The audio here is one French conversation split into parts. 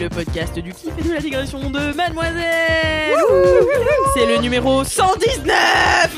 le podcast du kiff et de la digression de Mademoiselle. C'est le numéro 119.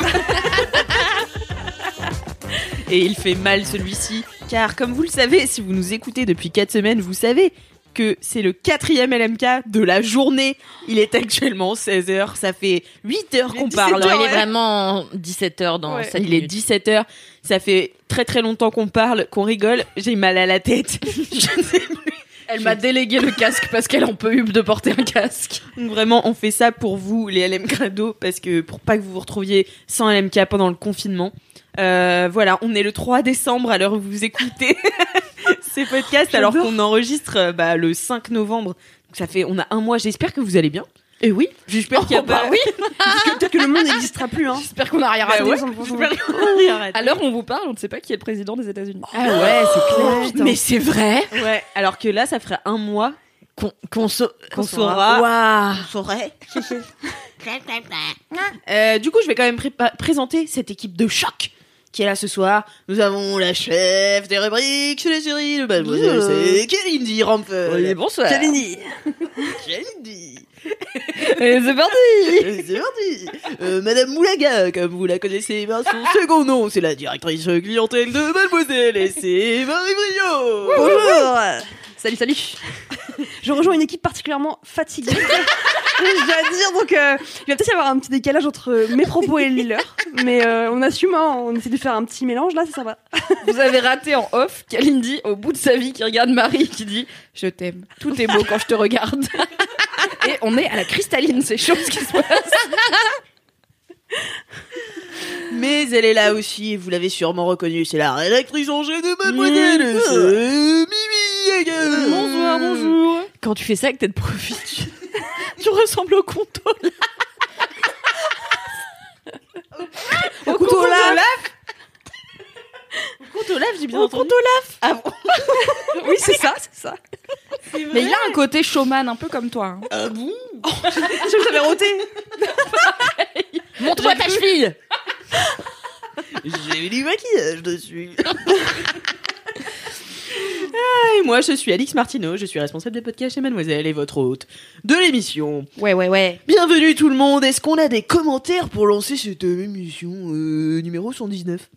et il fait mal celui-ci, car comme vous le savez, si vous nous écoutez depuis 4 semaines, vous savez que c'est le quatrième LMK de la journée. Il est actuellement 16h, ça fait 8 heures qu'on parle. Non, il est Ouais. vraiment 17h dans Ouais. Il est 17h. Ça fait très très longtemps qu'on parle, qu'on rigole. J'ai mal à la tête. Je ne sais plus. Elle m'a délégué le casque parce qu'elle en peut plus de porter un casque. Donc Vraiment, on fait ça pour vous, les LM Crado, parce que pour pas que vous vous retrouviez sans LMK pendant le confinement. Euh, voilà, on est le 3 décembre à l'heure où vous écoutez ces podcasts, alors qu'on enregistre euh, bah, le 5 novembre. Donc ça fait, on a un mois. J'espère que vous allez bien. Et oui. J'espère qu'il y a Oh, bah pas. oui. Peut-être que le monde n'existera plus. Hein. J'espère qu'on n'a rien Bah ouais, 100%. j'espère qu'on a rien raté. À l'heure où on vous parle, on ne sait pas qui est le président des États-Unis. Ah ouais, c'est clair. putain. Mais c'est vrai Ouais, alors que là, ça ferait un mois qu'on qu'on sa- qu'on saura. Waouh. saurait. Euh, du coup, je vais quand même présenter cette équipe de choc qui est là ce soir. Nous avons la chef des rubriques sur les séries de Mademoiselle, c'est Kalindi Ramphel. Oui, bonsoir. Kalindi. Kalindi. Et c'est parti Et C'est parti. Euh, Madame Moulaga, comme vous la connaissez, ben, son second nom, c'est la directrice clientèle de Mademoiselle et c'est Marie Brio. Bonjour Salut, salut Je rejoins une équipe particulièrement fatiguée. je dois dire, donc euh, il va peut-être y avoir un petit décalage entre mes propos et les leurs. Mais euh, on assume, hein, on essaie de faire un petit mélange, là, c'est sympa. Vous avez raté en off Kalindi au bout de sa vie qui regarde Marie qui dit Je t'aime, tout est beau quand je te regarde. Et on est à la cristalline, c'est chaud ce qui se passe. Mais elle est là aussi, vous l'avez sûrement reconnue, c'est la rédactrice en chef de Mademoiselle, c'est Mimi. Bonsoir, bonjour. Quand tu fais ça avec tête profit, tu, tu ressembles au conto. Au couteau laf Au couteau laf, j'ai bien Au entendu. Ah bon Oui, c'est ça, c'est ça. Mais il a un côté showman un peu comme toi. hein. Ah bon Je t'avais roté Montre-moi ta cheville J'ai du maquillage dessus. Ah, et moi, je suis Alix Martineau, je suis responsable des podcasts chez Mademoiselle et votre hôte de l'émission. Ouais, ouais, ouais. Bienvenue tout le monde, est-ce qu'on a des commentaires pour lancer cette euh, émission euh, numéro 119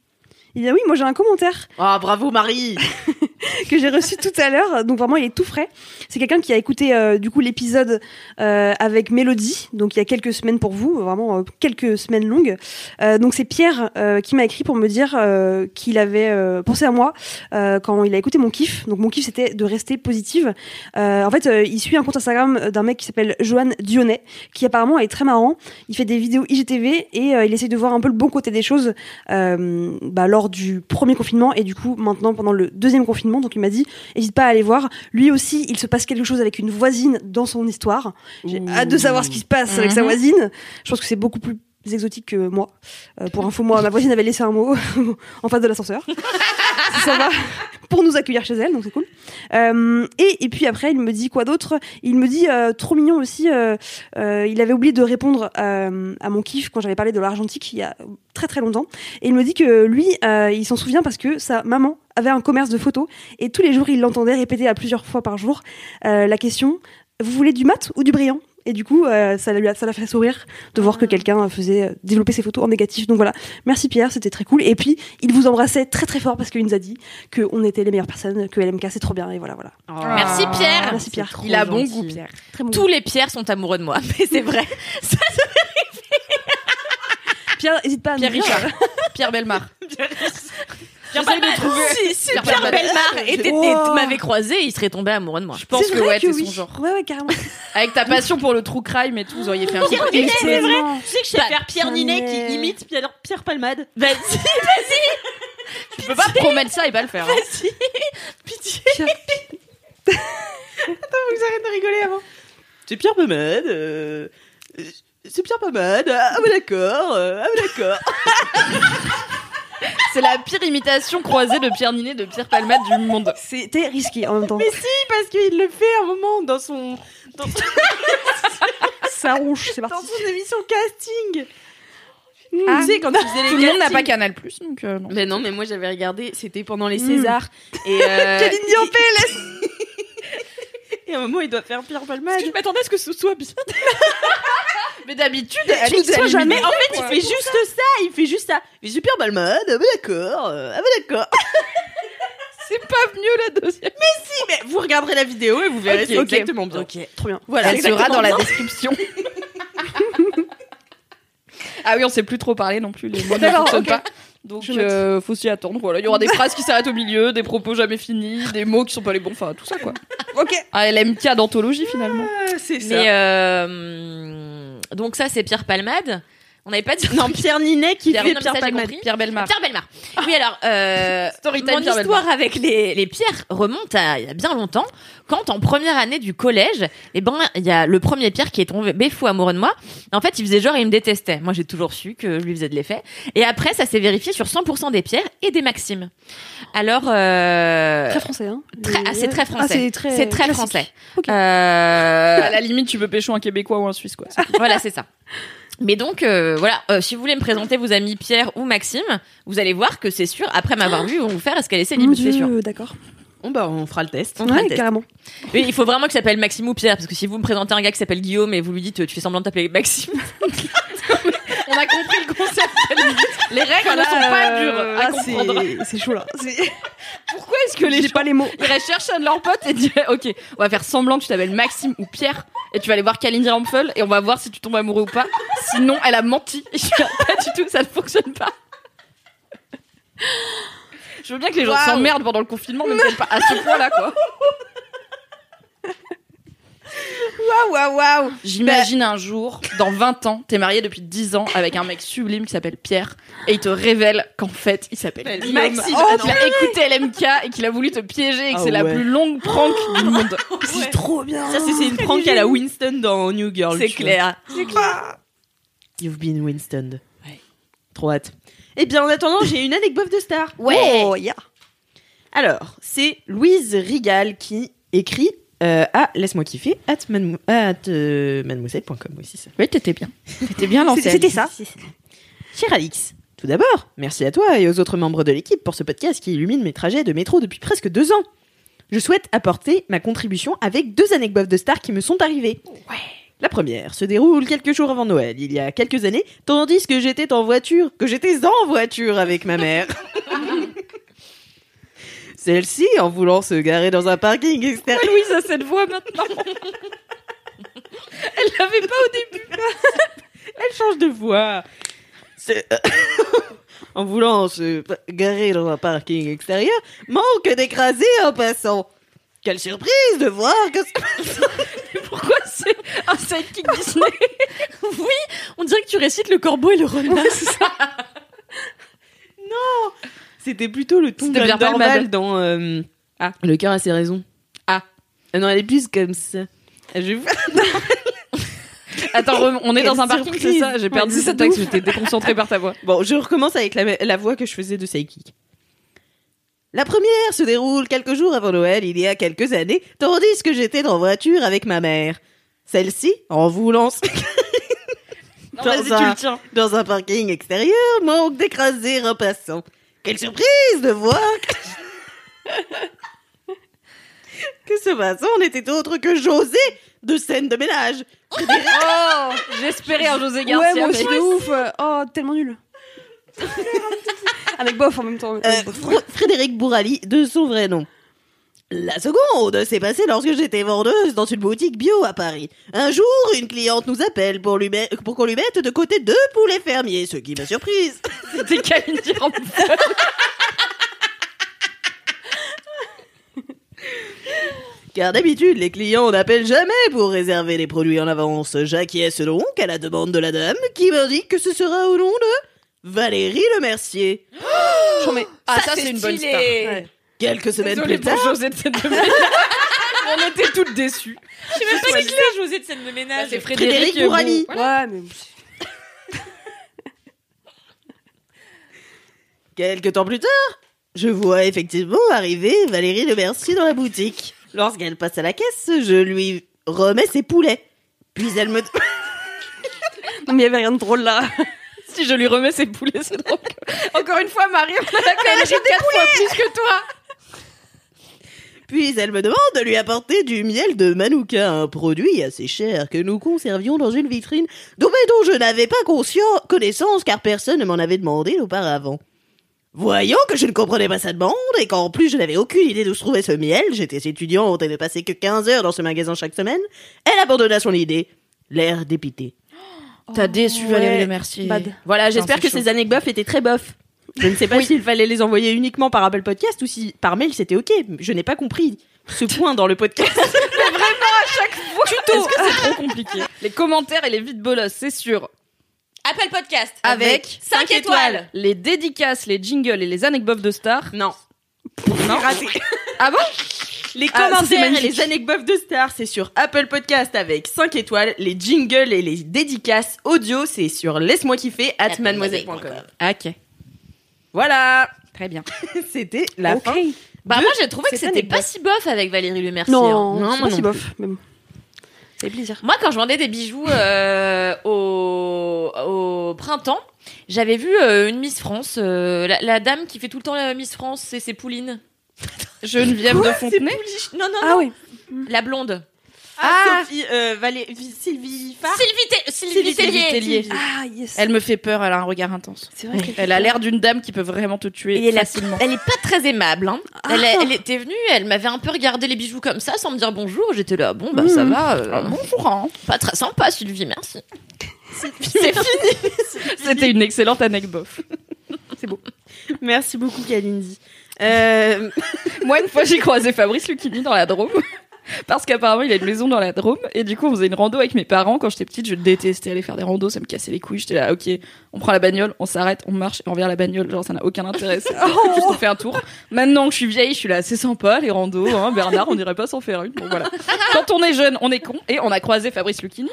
Il y a oui, moi j'ai un commentaire. Ah bravo Marie que j'ai reçu tout à l'heure, donc vraiment il est tout frais. C'est quelqu'un qui a écouté euh, du coup l'épisode euh, avec Mélodie, donc il y a quelques semaines pour vous, vraiment euh, quelques semaines longues. Donc c'est Pierre qui m'a écrit pour me dire qu'il avait pensé à moi quand il a écouté mon kiff. Donc mon kiff c'était de rester positive. En fait, il suit un compte Instagram d'un mec qui s'appelle Johan Dionnet, qui apparemment est très marrant. Il fait des vidéos IGTV et il essaie de voir un peu le bon côté des choses bah, lors du premier confinement et du coup maintenant pendant le deuxième confinement. Donc il m'a dit, n'hésite pas à aller voir. Lui aussi, il se passe quelque chose avec une voisine dans son histoire. J'ai hâte de savoir ce qui se passe avec sa Mhm. voisine. Je pense que c'est beaucoup plus exotique que moi. Euh, pour info, moi, ma voisine avait laissé un mot en face de l'ascenseur. ça va pour nous accueillir chez elle, donc c'est cool. Euh, et, et puis après, il me dit quoi d'autre? Il me dit euh, trop mignon aussi. euh, il avait oublié de répondre à mon kiff quand j'avais parlé de l'argentique il y a très très longtemps. Et il me dit que lui, il s'en souvient parce que sa maman avait un commerce de photos et tous les jours, il l'entendait répéter à plusieurs fois par jour la question vous voulez du mat ou du brillant? Et du coup, euh, ça l'a fait sourire de voir que quelqu'un faisait euh, développer ses photos en négatif. Donc voilà, merci Pierre, c'était très cool. Et puis, il vous embrassait très très fort parce qu'il nous a dit qu'on était les meilleures personnes, que LMK c'est trop bien. Et voilà, voilà. Merci Pierre. Merci Pierre. Il a bon gentil. goût Pierre. Très bon Tous les Pierres sont amoureux de moi, mais c'est vrai. Ça, Pierre, Pierre, hésite pas à Pierre nous dire. Richard. Pierre Belmar. J'essaye de trouver. Si, si Pierre Pierre. Belmar était, m'avait croisé, il serait tombé amoureux de moi. Je pense que ouais, t'es oui. son genre. Ouais, ouais, carrément. Avec ta passion pour le true crime et tout, vous auriez fait un truc Ninet, c'est vrai. Tu sais que je sais Bah, faire Pierre Ninet qui imite Pierre, Pierre Palmade. Vas-y, Tu peux pas promettre ça et pas le faire. hein. vas-y. Pitié. Vous arrêtez de rigoler avant. C'est Pierre Palmade. euh, C'est Pierre Palmade. Ah, bah d'accord. euh, Ah, bah d'accord. C'est la pire imitation croisée de Pierre Ninet de Pierre Palmade du monde. C'était risqué en même temps. Mais si, parce qu'il le fait un moment dans son, dans, Ça ronge, c'est dans parti. son émission casting. Ah. Tu sais, quand il faisait les Tout le monde n'a pas Canal Plus, donc euh, non. Mais non, mais moi j'avais regardé, c'était pendant les Mm. Césars. Et euh, Kalindi en PLS et à un moment, il doit faire Pierre Palmade. Je m'attendais à ce que ce soit bien. Mais d'habitude, dis elle jamais. En fait, il fait juste ça, il fait juste ça. Il fait Pierre Palmade, ah bah d'accord, euh, ah bah d'accord. C'est pas mieux la deuxième. Si, mais vous regarderez la vidéo et vous verrez, Ok, c'est ok. exactement bien. Ok. Trop bien. Voilà, Elle sera dans la description. ah oui, on sait plus trop parler non plus, les mots ne fonctionnent ok. pas. Donc euh, faut s'y attendre. Voilà, il y aura des phrases qui s'arrêtent au milieu, des propos jamais finis, des mots qui sont pas les bons, enfin tout ça quoi. Ok. Ah, LMK d'anthologie finalement. Ah, c'est ça. Mais euh, donc ça c'est Pierre Palmade. On n'avait pas dit Non, Pierre Ninet qui Pierre- fait non, Pierre compris. Pierre Belmar. Pierre Belmar. Oui, alors, euh, Story time, mon Pierre histoire avec les, les pierres remonte à il y a bien longtemps. Quand en première année du collège, eh ben, il y a le premier Pierre qui est tombé fou amoureux de moi. En fait, il faisait genre, il me détestait. Moi, j'ai toujours su que je lui faisais de l'effet. Et après, ça s'est vérifié sur 100% des pierres et des maximes. Alors, euh, Très français, hein. très- ah, c'est très Ah, français. c'est très, c'est très français. Euh, À la limite, tu peux pécho un Québécois ou un Suisse quoi. voilà, c'est ça. Mais donc, euh, voilà, euh, si vous voulez me présenter vos amis Pierre ou Maxime, vous allez voir que c'est sûr, après m'avoir vu, ils vont vous faire est-ce qu'elle est célib, c'est sûr. D'accord. Bon, bah, on fera le test. On fera le test. carrément. Oui, il faut vraiment qu'il s'appelle Maxime ou Pierre, parce que si vous me présentez un gars qui s'appelle Guillaume et vous lui dites, tu fais semblant de t'appeler Maxime, On a compris le concept. Les règles ne sont pas dures à Là, comprendre. c'est- chaud là. Pourquoi est-ce que les gens pas les mots. iraient chercher un de leurs potes et diraient Ok, on va faire semblant que tu t'appelles Maxime ou Pierre et tu vas aller voir Kalindi Rampfel et on va voir si tu tombes amoureux ou pas. Sinon, elle a menti. Et je suis là, pas du tout, ça ne fonctionne pas. Je veux bien que les gens s'emmerdent pendant le confinement, mais peut-être pas à ce point-là, quoi. Waouh, waouh, waouh. J'imagine un jour, dans 20 ans, t'es marié depuis 10 ans avec un mec sublime qui s'appelle Pierre et il te révèle qu'en fait, il s'appelle Maxime. Maxime. Oh, qu'il a écouté LMK et qu'il a voulu te piéger et que Ah c'est la ouais. plus longue prank du monde. C'est trop bien. Ça, c'est c'est une prank à la Winston dans New Girl. c'est tu vois. clair. You've been Winston. Trop hâte. Eh bien, en attendant, j'ai une anecdote de star. Oh, yeah. Alors, c'est Louise Rigal qui écrit euh, à laisse-moi kiffer at, at, euh, mademoiselle.com aussi ça. Oui, t'étais bien. T'étais bien lancé. C'était ça. Cher Alix, tout d'abord, merci à toi et aux autres membres de l'équipe pour ce podcast qui illumine mes trajets de métro depuis presque deux ans. Je souhaite apporter ma contribution avec deux anecdotes de stars qui me sont arrivées. La première se déroule quelques jours avant Noël, il y a quelques années, tandis que j'étais en voiture, que j'étais en voiture avec ma mère. Celle-ci, en voulant se garer dans un parking extérieur, Louise a cette voix maintenant. Elle l'avait pas au début. Elle change de voix. C'est- en voulant se garer dans un parking extérieur, manque d'écraser un passant. Quelle surprise de voir que... Pourquoi c'est un sidekick Disney Oui, on dirait que tu récites le corbeau et le renard. C'était plutôt le ton de C'était bien normal Palmade. dans... euh, Ah. Le cœur a ses raisons. Ah. Ah Non, elle est plus comme ça. Je vais faire- Attends, rem- on est Quelle dans un parking, c'est ça J'ai perdu Ouais, cette texte, j'étais déconcentrée par ta voix. Bon, je recommence avec la, la voix que je faisais de Psychic. La première se déroule quelques jours avant Noël, il y a quelques années, tandis que j'étais en voiture avec ma mère. Celle-ci, en voulant Dans un- le tiens. dans un parking extérieur, manque d'écraser un passant. Quelle surprise de voir que, que ce passant n'était autre que José de scène de ménage. Oh J'espérais un José Ouais, Garcia. moi aussi mais- de ouf. Oh, tellement nul. Avec bof en même temps. Euh, Fr- Frédéric Bourali, de son vrai nom. La seconde s'est passée lorsque j'étais vendeuse dans une boutique bio à Paris. Un jour, une cliente nous appelle pour, lui met- pour qu'on lui mette de côté deux poulets fermiers, ce qui m'a surprise. C'était Ramphel. Car d'habitude, les clients n'appellent jamais pour réserver les produits en avance. J'acquiesce donc à la demande de la dame qui m'indique que ce sera au nom de Valérie Le Mercier. J'en mets. Ah, ça, c'est une bonne star. Ouais. Quelques semaines Désolée plus pour tard, José de cette demi On était toutes déçues. Je sais même pas qui c'est José de scène de Bah, ménage. c'est Frédéric, Frédéric. Bourrani. Ouais, mais. Quelques temps plus tard, je vois effectivement arriver Valérie Le Mercier dans la boutique. Lorsqu'elle passe à la caisse, je lui remets ses poulets. Puis elle me... Non, mais il y avait rien de drôle là. Si je lui remets ses poulets, c'est drôle. Encore une fois, Marie, on a quand même j'ai quatre fois plus que toi. Puis elle me demande de lui apporter du miel de Manuka, un produit assez cher que nous conservions dans une vitrine, dont, mais dont je n'avais pas connaissance car personne ne m'en avait demandé auparavant. Voyant que je ne comprenais pas sa demande et qu'en plus je n'avais aucune idée d'où se trouvait ce miel, j'étais étudiante et ne passais que 15 heures dans ce magasin chaque semaine, elle abandonna son idée, l'air dépité. T'as déçu Ouais. Valérie. Bad. Voilà, j'espère que chaud. ces anecdotes étaient très bof. Je ne sais pas s'il fallait les envoyer uniquement par Apple Podcast ou si par mail c'était ok. Je n'ai pas compris ce point dans le podcast. Tuto. Est-ce que c'est trop compliqué? Les commentaires et les vides bolos, c'est sûr. Apple Podcast. Avec 5 étoiles. Les dédicaces, les jingles et les anecdotes de stars. non. Non. Raté. Ah bon? Les Ah, c'est commentaires et les anecdotes de stars, c'est sur Apple Podcast avec 5 étoiles. Les jingles et les dédicaces audio, c'est sur laisse-moi kiffer at mademoiselle.com. Ok. Voilà. Très bien. C'était la fin. Bah moi j'ai trouvé que c'était pas si bof avec Valérie Le Mercier. Non, hein. c'est pas si bof. Mais bon. Ça fait plaisir. Moi quand je vendais des bijoux euh, au, au printemps, j'avais vu euh, une Miss France, euh, la, la dame qui fait tout le temps la Miss France, c'est c'est Pouline. Geneviève de Fontenay. Non, non, Ah non. oui. La blonde. Ah, Sophie, euh, Valé- Sylvie Farr. Sylvie, Té- Sylvie Sylvie Tellier. Tellier. Ah yes. Elle me fait peur, elle a un regard intense. C'est vrai. qu'elle Elle a l'air d'une dame qui peut vraiment te tuer Et elle, a- facilement. elle est pas très aimable. Hein. Ah. Elle, elle était venue, elle m'avait un peu regardé les bijoux comme ça sans me dire bonjour. J'étais là, bon bah ça Mhm. va. euh, Ah, bonjour. hein. Pas très sympa Sylvie, merci. C'est fini. C'était une excellente anecdote. Merci beaucoup, Kalindi. Euh, Moi, une fois, j'ai croisé Fabrice Lucchini dans la Drôme. Parce qu'apparemment, il a une maison dans la Drôme. Et du coup, on faisait une rando avec mes parents. Quand j'étais petite, je détestais aller faire des randos. Ça me cassait les couilles. J'étais là, ok, on prend la bagnole, on s'arrête, on marche et on revient à la bagnole. Genre, ça n'a aucun intérêt. C'est juste on fait un tour. Maintenant que je suis vieille, je suis là, c'est sympa, les randos. Hein. Bernard, on dirait pas s'en faire une. Bon, voilà. Quand on est jeune, on est con. Et on a croisé Fabrice Lucchini.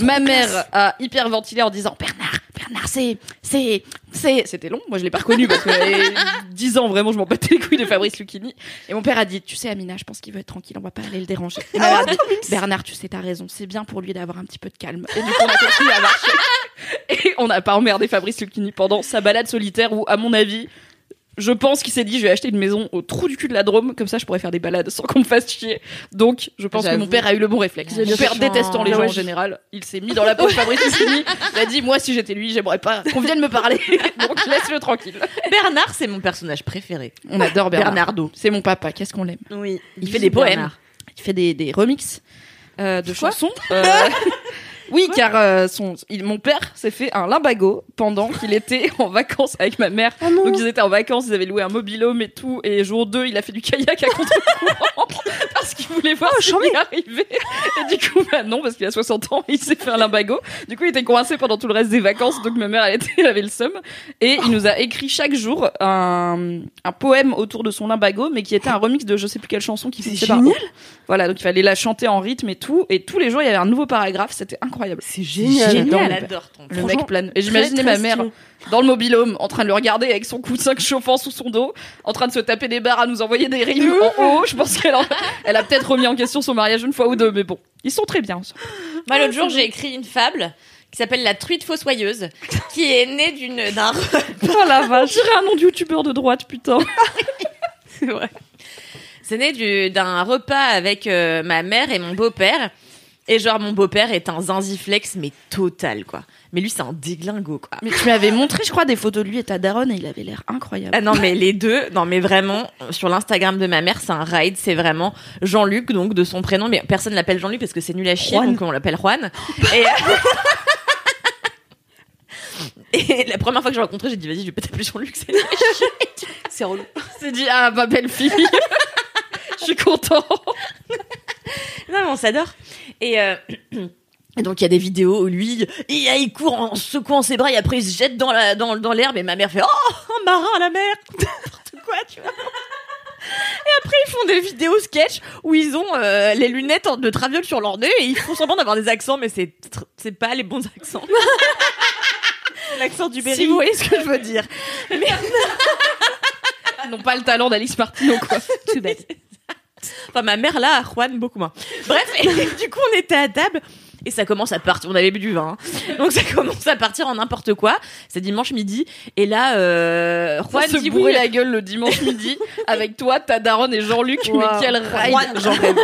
Ma mère a hyper ventilé en disant, Bernard, Bernard, c'est, c'est, c'est, c'était long. Moi, je l'ai pas reconnu parce que j'avais 10 ans, vraiment, je m'en battais les couilles de Fabrice Lucchini. Et mon père a dit, tu sais, Amina, je pense qu'il veut être tranquille, on va pas aller le déranger. Et ma mère a dit, Bernard, tu sais, t'as raison, c'est bien pour lui d'avoir un petit peu de calme. Et du coup, on a continué à marcher. On n'a pas emmerdé Fabrice Lucchini pendant sa balade solitaire où, à mon avis, je pense qu'il s'est dit, je vais acheter une maison au trou du cul de la Drôme, comme ça je pourrais faire des balades sans qu'on me fasse chier. Donc, je pense que mon père a eu le bon réflexe. Mon père détestant les Ah gens ouais, en général, il s'est mis dans la peau de Fabrice Lucchini. Il a dit, moi, si j'étais lui, j'aimerais pas qu'on vienne me parler. Donc, laisse-le tranquille. Bernard, c'est mon personnage préféré. On adore Bernard. Bernardo. C'est mon papa, qu'est-ce qu'on l'aime? oui. Il fait des poèmes. Il fait des, des remixes euh, de chansons. Euh, oui, car euh, son, il- mon père s'est fait un limbago pendant qu'il était en vacances avec ma mère. Oh non. Donc ils étaient en vacances, ils avaient loué un mobilhome et tout. Et jour 2, il a fait du kayak à contre-courant parce qu'il voulait voir Oh, ce qui arrivait. Et du coup, bah non, parce qu'il a 60 ans, il s'est fait un limbago. Du coup, il était coincé pendant tout le reste des vacances. Donc ma mère, elle, était, elle avait le seum. Et il nous a écrit chaque jour un, un poème autour de son limbago, mais qui était un remix de je sais plus quelle chanson qui finissait par génial. voilà, donc il fallait la chanter en rythme et tout. Et tous les jours, il y avait un nouveau paragraphe. C'était incroyable. C'est génial. Père. adore ton Le mec plane. Et j'imaginais ma mère stylé. dans le mobilhome en train de le regarder avec son coussin chauffant sous son dos, en train de se taper des barres à nous envoyer des rimes en haut. Je pense qu'elle en- elle a peut-être remis en question son mariage une fois ou deux, mais bon, ils sont très bien. ensemble. Moi, l'autre jour, j'ai écrit une fable qui s'appelle La truite fossoyeuse, qui est née d'une, d'un, Oh la vache, j'irais un nom de youtubeur de droite, putain. C'est vrai. c'est né du, d'un repas avec euh, ma mère et mon beau-père. Et genre, mon beau-père est un zinziflex, mais total, quoi. Mais lui, c'est un déglingo, quoi. Mais tu m'avais montré, je crois, des photos de lui et ta daronne et il avait l'air incroyable. Ah non, mais les deux, non, mais vraiment, sur l'Instagram de ma mère, c'est un ride, c'est vraiment Jean-Luc, donc de son prénom, mais personne l'appelle Jean-Luc parce que c'est nul à chier, Juan. donc on l'appelle Juan. Et, et la première fois que je l'ai rencontré, j'ai dit, vas-y, je vais pas t'appeler Jean-Luc, c'est nul à chier. C'est relou. s'est dit, ah, ma belle fille. Je suis content. Non, mais on s'adore. Et, euh, et donc, il y a des vidéos où lui, il, il court en secouant ses bras et après, il se jette dans la- dans, dans l'herbe et ma mère fait Oh, un marin à la mer N'importe quoi, tu vois. Et après, ils font des vidéos sketch où ils ont euh, les lunettes de traviole sur leur nez et ils font semblant d'avoir des accents, mais c'est c'est pas les bons accents. L'accent du Berry. Si vous voyez ce que je veux dire. Ils n'ont pas le talent d'Alice Martineau, quoi. Tout bête. Enfin, ma mère là, Juan beaucoup moins. Bref, et du coup, on était à table et ça commence à partir. On avait bu du vin, hein. donc ça commence à partir en n'importe quoi. C'est dimanche midi et là, euh, Juan se oui. la gueule le dimanche midi avec toi, ta daronne et Jean-Luc. Wow. Mais quel ride. Juan.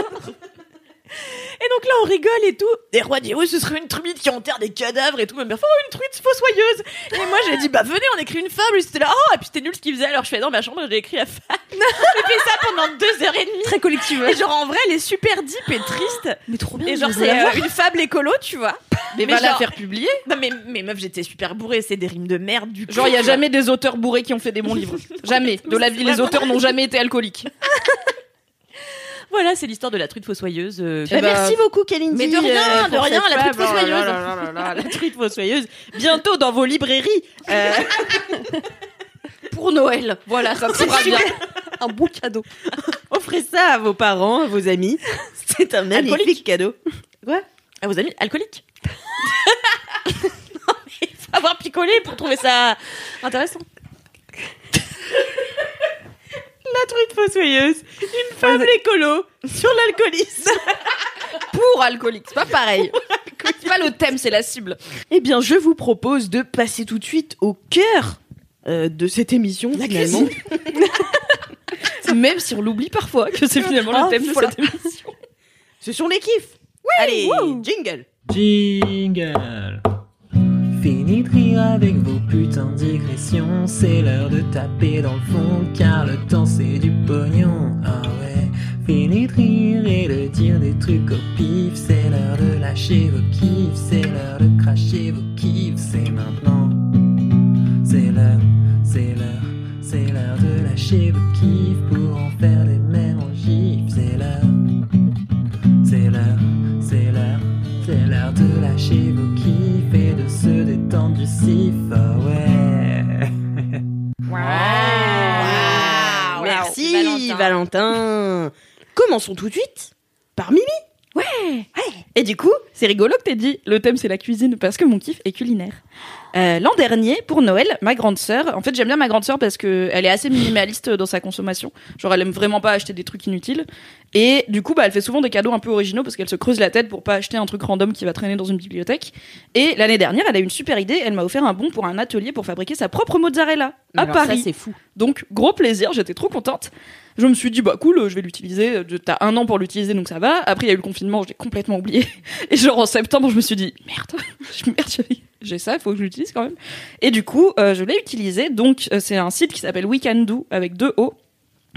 Et donc là, on rigole et tout. Et Juan dit oui, ce serait une truite qui enterre des cadavres et tout. Ma mère fait oh une truite fossoyeuse. Et moi, j'ai dit bah venez, on écrit une fable. Et c'était là oh et puis c'était nul ce qu'il faisait. Alors je fais dans ma chambre, j'ai écrit la fable. j'ai fait ça pendant deux heures et demie. Très collective. Et genre en vrai, elle est super deep et triste. Mais trop bien. Et genre c'est euh, une fable écolo, tu vois. Mais, Mais va la faire publier. Non mais, mais meuf, j'étais super bourrée, c'est des rimes de merde du coup. Genre, il y a jamais des auteurs bourrés qui ont fait des bons livres. Jamais. De la vie, les auteurs n'ont jamais été alcooliques. Voilà, c'est l'histoire de la truite fossoyeuse. euh, Eh ben, Merci beaucoup, Kalindi. Mais de rien, euh, de rien, la truite. Oh fossoyeuse. là là là là, La truite fossoyeuse. Bientôt dans vos librairies. Euh, Pour Noël. Voilà, ça bien. Un beau cadeau. offrez ça à vos parents, à vos amis. C'est un magnifique Alcoolique. cadeau. À vos amis alcooliques Non mais il faut avoir picolé pour trouver ça intéressant. La truite fossoyeuse. Une fable écolo sur l'alcoolisme. Pour alcooliques. C'est pas pareil. C'est pas le thème, c'est la cible. Eh bien, je vous propose de passer tout de suite au cœur euh, de cette émission, finalement. Même si on l'oublie parfois que c'est finalement Ah, le thème de voilà. cette émission. Ce sont les kiffs. Allez, jingle. Jingle. Fini de rire avec vos putains de digressions, c'est l'heure de taper dans le fond, car le temps c'est du pognon. Ah ouais, fini de rire et de dire des trucs au pif, c'est l'heure de lâcher vos kiffs, c'est l'heure de cracher vos kiffs, c'est maintenant. C'est l'heure, c'est l'heure, c'est l'heure de lâcher vos kiffs Commençons tout de suite par Mimi. Et du coup, c'est rigolo que t'aies dit le thème c'est la cuisine parce que mon kiff est culinaire. Euh, L'an dernier, pour Noël, ma grande sœur, en fait j'aime bien ma grande sœur parce que elle est assez minimaliste dans sa consommation. Genre elle aime vraiment pas acheter des trucs inutiles. Et du coup, bah, elle fait souvent des cadeaux un peu originaux parce qu'elle se creuse la tête pour pas acheter un truc random qui va traîner dans une bibliothèque. Et l'année dernière, elle a eu une super idée. Elle m'a offert un bon pour un atelier pour fabriquer sa propre mozzarella à Paris. c'est fou. Donc gros plaisir, j'étais trop contente. Je me suis dit bah cool, je vais l'utiliser. T'as un an pour l'utiliser donc ça va. Après il y a eu le confinement, je l'ai complètement oublié. Et genre en septembre je me suis dit merde, j'ai ça, il faut que je l'utilise quand même. Et du coup euh, je l'ai utilisé. Donc euh, c'est un site qui s'appelle We Can Do avec deux O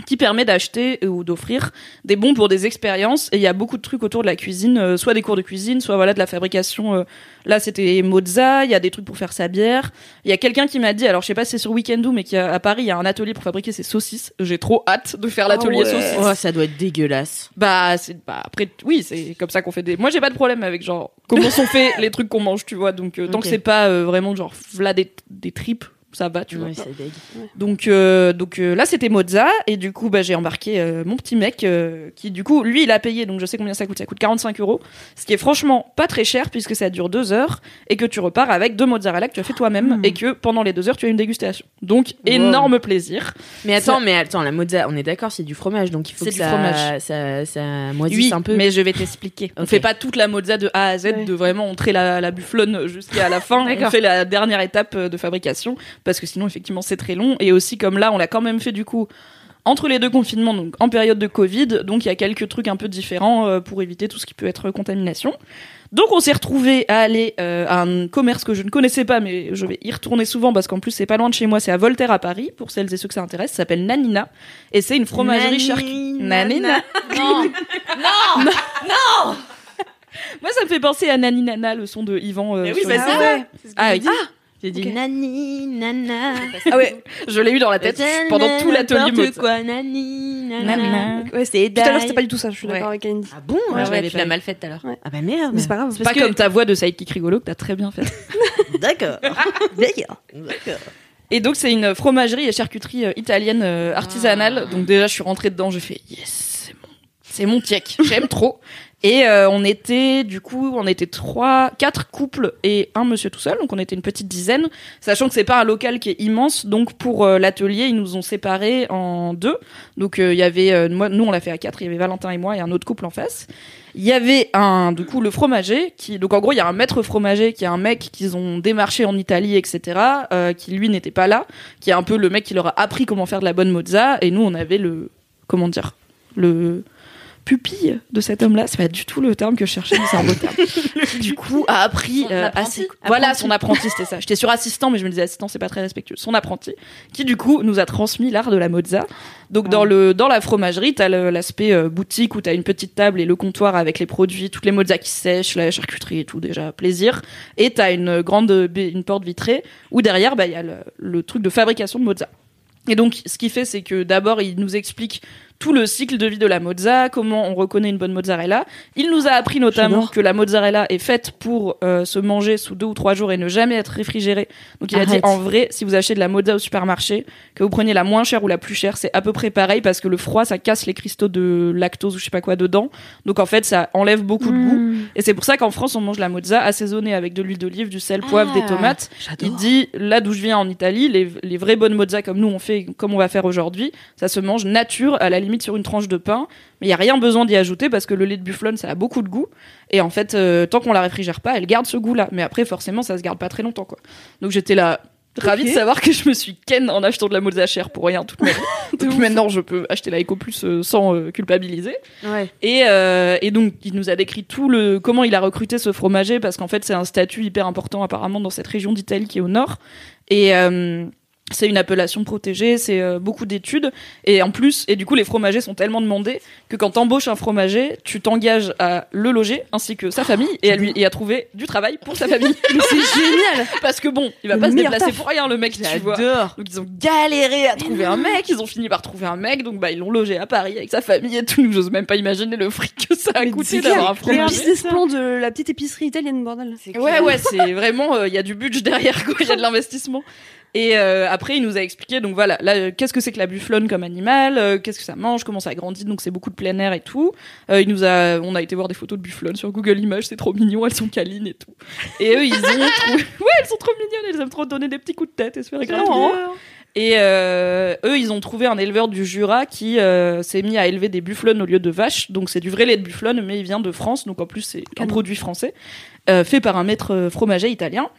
qui permet d'acheter euh, ou d'offrir des bons pour des expériences. Et il y a beaucoup de trucs autour de la cuisine euh, soit des cours de cuisine soit voilà de la fabrication euh, là c'était mozza il y a des trucs pour faire sa bière. Il y a quelqu'un qui m'a dit alors je sais pas si c'est sur Weekendoo mais qui a, à Paris il y a un atelier pour fabriquer ses saucisses. J'ai trop hâte de faire l'atelier saucisses. Oh, ça doit être dégueulasse. bah c'est bah après oui c'est comme ça qu'on fait des moi j'ai pas de problème avec genre comment sont faits les trucs qu'on mange tu vois. Donc euh, tant que c'est pas euh, vraiment genre des, des tripes ça va tu vois Ouais, c'est donc, euh, donc euh, là, c'était Mozza. Et du coup, bah, j'ai embarqué euh, mon petit mec qui, du coup, lui, il a payé. Donc, je sais combien ça coûte. Ça coûte 45 euros. Ce qui est franchement pas très cher puisque ça dure deux heures et que tu repars avec deux mozzarella que tu as fait toi-même et que pendant les deux heures, tu as une dégustation. Donc, énorme plaisir. Mais attends, Ça- mais attends, la mozza, on est d'accord, c'est du fromage, donc il faut C'est que du ça, fromage. ça, ça moisisse Oui, un peu. mais je vais t'expliquer. On Ok. fait pas toute la mozza de A à Z, Ouais. de vraiment entrer la, la bufflonne jusqu'à la fin. on fait la dernière étape de fabrication parce que sinon, effectivement, c'est très long. Et aussi, comme là, on l'a quand même fait du coup entre les deux confinements, donc en période de Covid. Donc il y a quelques trucs un peu différents euh, pour éviter tout ce qui peut être contamination. Donc on s'est retrouvé à aller euh, à un commerce que je ne connaissais pas, mais je vais y retourner souvent parce qu'en plus c'est pas loin de chez moi, c'est à Voltaire à Paris, pour celles et ceux que ça intéresse, ça s'appelle Nanina, et c'est une fromagerie charcuterie. Nanina. Non, non, non. Moi ça me fait penser à Naninana, le son de Yvan. euh, Mais oui, bah, c'est vrai. Ah, oui. J'ai dit nani, nana. Ah ouais, je l'ai eu dans la tête pendant tout l'atelier quoi, nani, nana. Ouais, C'est Tout à l'heure, c'était pas du tout ça, je suis Ouais. d'accord avec Andy. Ah bon Ouais, je ouais, l'avais tu l'as mal fait tout à l'heure. Ah bah merde. Mais c'est pas grave. C'est pas comme ta voix de sidekick rigolo que t'as très bien fait. D'accord. D'accord. D'accord. Et donc c'est une fromagerie et charcuterie euh, italienne euh, artisanale. Donc déjà je suis rentrée dedans, j'ai fait yes, c'est mon, c'est mon tiek, j'aime trop. Et euh, on était du coup on était trois, quatre couples et un monsieur tout seul, donc on était une petite dizaine, sachant que c'est pas un local qui est immense. Donc pour euh, l'atelier ils nous ont séparés en deux. Donc euh, il y avait nous on l'a fait à quatre, il y avait Valentin et moi et un autre couple en face. Il y avait un, du coup, le fromager qui, donc en gros, il y a un maître fromager qui est un mec qu'ils ont démarché en Italie, etc., qui lui n'était pas là, qui est un peu le mec qui leur a appris comment faire de la bonne mozza, et nous, on avait le, comment dire, le pupille de cet homme-là, c'est pas du tout le terme que je cherchais, mais c'est un beau terme. Qui, du coup, a appris, Son euh, apprenti. assez- voilà, son apprenti, c'était ça. J'étais sur assistant, mais je me disais assistant, c'est pas très respectueux. Son apprenti, qui du coup nous a transmis l'art de la mozza. Donc dans le dans la fromagerie, t'as l'aspect euh, boutique où t'as une petite table et le comptoir avec les produits, toutes les mozzas qui sèchent, la charcuterie et tout déjà plaisir. Et t'as une grande une porte vitrée où derrière bah il y a le, le truc de fabrication de mozza. Et donc ce qu'il fait c'est que d'abord il nous explique tout le cycle de vie de la mozza, comment on reconnaît une bonne mozzarella. Il nous a appris notamment que la mozzarella est faite pour euh, se manger sous deux ou trois jours et ne jamais être réfrigérée. Donc il a dit en vrai, si vous achetez de la mozza au supermarché, que vous preniez la moins chère ou la plus chère, c'est à peu près pareil parce que le froid ça casse les cristaux de lactose ou je sais pas quoi dedans. Donc en fait ça enlève beaucoup de goût. Mmh. Et c'est pour ça qu'en France on mange la mozza assaisonnée avec de l'huile d'olive, du sel, poivre, Ah, des tomates. Il dit là d'où je viens en Italie, les, les vraies bonnes mozza comme nous on fait, comme on va faire aujourd'hui, ça se mange nature à la limite sur une tranche de pain, mais il y a rien besoin d'y ajouter parce que le lait de bufflone ça a beaucoup de goût et en fait euh, tant qu'on la réfrigère pas, elle garde ce goût-là. Mais après forcément ça se garde pas très longtemps quoi. Donc j'étais là ravie Ok. de savoir que je me suis ken en achetant de la mozza chère pour rien toute ma vie. Donc maintenant je peux acheter la Eco Plus euh, sans euh, culpabiliser. Ouais. Et, euh, et donc, il nous a décrit tout le comment il a recruté ce fromager parce qu'en fait, c'est un statut hyper important apparemment dans cette région d'Italie qui est au nord. Et c'est une appellation protégée, c'est euh, beaucoup d'études. Et en plus, et du coup, les fromagers sont tellement demandés que quand t'embauches un fromager, tu t'engages à le loger ainsi que sa famille et à lui et à trouver du travail pour sa famille. Mais c'est génial parce que bon, il va Le pas se déplacer taf. pour rien, le mec, tu vois. Donc ils ont galéré à trouver un mec, ils ont fini par trouver un mec, donc bah ils l'ont logé à Paris avec sa famille et tout. J'ose même pas imaginer le fric que ça a Mais coûté c'est d'avoir un fromager. business plan de la petite épicerie italienne, bordel. Ouais, ouais, c'est vraiment, euh, il y a du budget derrière, quoi, il y a de l'investissement. Et euh, après, il nous a expliqué, donc voilà, là, euh, qu'est-ce que c'est que la bufflone comme animal, euh, qu'est-ce que ça mange, comment ça grandit, donc c'est beaucoup de plein air et tout. Euh, il nous a, on a été voir des photos de bufflone sur Google Images, c'est trop mignon, elles sont câlines et tout. Et eux, ils ont trouvé, ouais, elles sont trop mignonnes, elles aiment trop donner des petits coups de tête et se faire écraser. Et euh, eux, ils ont trouvé un éleveur du Jura qui euh, s'est mis à élever des bufflones au lieu de vaches. Donc c'est du vrai lait de bufflone, mais il vient de France. Donc en plus, c'est un produit français euh, fait par un maître euh, fromager italien.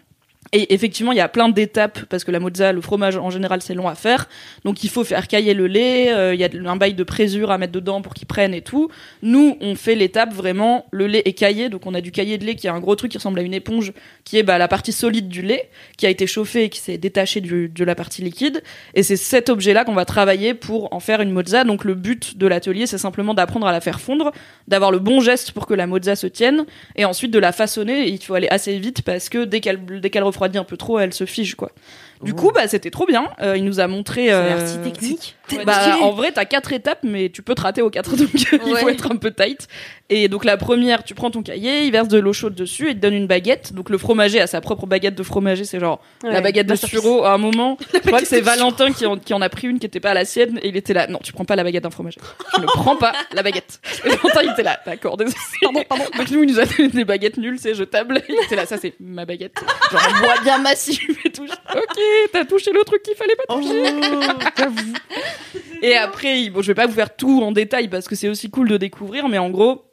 Et effectivement, il y a plein d'étapes parce que la mozza, le fromage en général, c'est long à faire. Donc il faut faire cailler le lait. euh, Il y a un bail de présure à mettre dedans pour qu'il prenne et tout. Nous, on fait l'étape vraiment le lait est caillé. Donc on a du cahier de lait qui est un gros truc qui ressemble à une éponge, qui est bah, la partie solide du lait, qui a été chauffé et qui s'est détaché du- de la partie liquide. Et c'est cet objet-là qu'on va travailler pour en faire une mozza. Donc le but de l'atelier, c'est simplement d'apprendre à la faire fondre, d'avoir le bon geste pour que la mozza se tienne, et ensuite de la façonner. Et il faut aller assez vite parce que dès qu'elle dès qu'elle refroidit un peu trop, elle se fige quoi. Du coup, bah c'était trop bien. Euh, il nous a montré. Euh, si technique. Bah, en vrai, t'as quatre étapes, mais tu peux te rater aux quatre, donc il faut être un peu tight. Et donc la première, tu prends ton cahier, il verse de l'eau chaude dessus et il te donne une baguette. Donc le fromager a sa propre baguette de fromager, c'est genre la baguette de sureau. À un moment, je crois que c'est Valentin qui en, qui en a pris une qui était pas la sienne et il était là. Non, tu prends pas la baguette d'un fromager. Tu ne prends pas la baguette. Et Valentin il était là. D'accord, désolé. Pardon, pardon. Donc nous il nous a donné des baguettes nulles, c'est jetable. Il était là, ça c'est ma baguette. Genre en bois bien massif et tout. Ok, t'as touché le truc qu'il fallait pas toucher. Et après, bon, je vais pas vous faire tout en détail parce que c'est aussi cool de découvrir, mais en gros,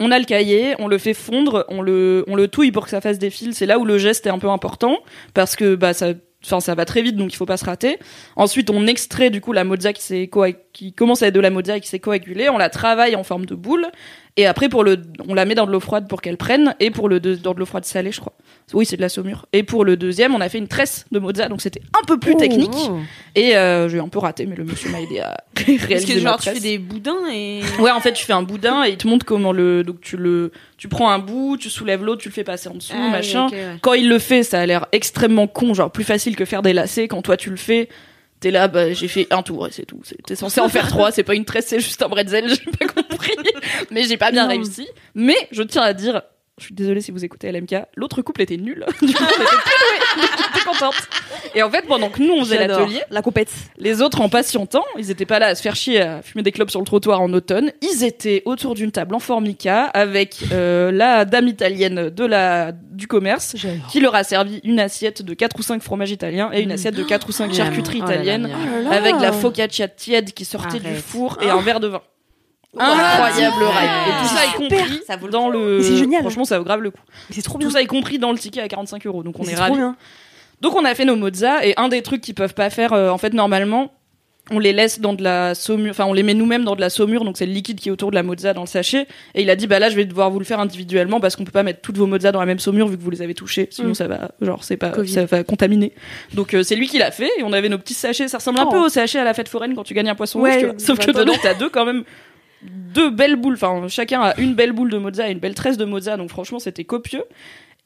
on a le cahier, on le fait fondre, on le, on le touille pour que ça fasse des fils. C'est là où le geste est un peu important parce que bah ça enfin ça va très vite donc il faut pas se rater. Ensuite on extrait du coup la mozza qui qui commence à être de la mozza et qui s'est coagulée, on la travaille en forme de boule et après pour le on la met dans de l'eau froide pour qu'elle prenne et pour le deux- dans de l'eau froide salée je crois. Oui c'est de la saumure. Et pour le deuxième on a fait une tresse de mozza donc c'était un peu plus technique et euh, j'ai un peu raté mais le monsieur m'a aidé à Parce réaliser que ma genre tu fais des boudins et. Ouais, en fait, tu fais un boudin et il te montre comment le. Donc, tu le. Tu prends un bout, tu soulèves l'autre, tu le fais passer en dessous, Ah oui, machin. ouais. Quand il le fait, ça a l'air extrêmement con, genre plus facile que faire des lacets. Quand toi, tu le fais, t'es là, bah, j'ai fait un tour et c'est tout. T'es censé en faire trois, c'est pas une tresse, c'est juste un bretzel, j'ai pas compris. Mais j'ai pas bien Non. réussi. Mais je tiens à dire. Je suis désolée si vous écoutez LMK. L'autre couple était nul. Du coup, on était plus doués. J'étais contente. Et en fait, pendant que nous, on faisait J'adore. l'atelier, La compète. les autres, en patientant, ils étaient pas là à se faire chier à fumer des clopes sur le trottoir en automne. Ils étaient autour d'une table en formica avec euh, la dame italienne de la du commerce qui leur a servi une assiette de 4 ou 5 fromages italiens et une assiette de 4 ou 5 charcuteries Oh là là, italiennes miam. Ah. avec la focaccia tiède qui sortait du Arrête. four et un verre de vin. Incroyable ride. Et tout ça est compris Ça dans le. C'est génial. Franchement, ça vaut grave le coup. C'est trop bien. Tout ça est compris dans le ticket à 45 euros. Donc on C'est est trop ravis. bien. Donc on a fait nos mozza et un des trucs qu'ils peuvent pas faire, euh, en fait normalement, on les laisse dans de la saumure, enfin on les met nous-mêmes dans de la saumure, donc c'est le liquide qui est autour de la mozza dans le sachet. Et il a dit bah là je vais devoir vous le faire individuellement parce qu'on peut pas mettre toutes vos mozza dans la même saumure vu que vous les avez touchées, sinon Mm. ça va, genre c'est pas, Covid. ça va contaminer. Donc euh, c'est lui qui l'a fait et on avait nos petits sachets. Ça ressemble un Oh. peu au sachet à la fête foraine quand tu gagnes un poisson Ouais, rouge, tu vois. sauf que dedans t'as deux quand même deux belles boules. Enfin chacun a une belle boule de mozza et une belle tresse de mozza, donc franchement c'était copieux.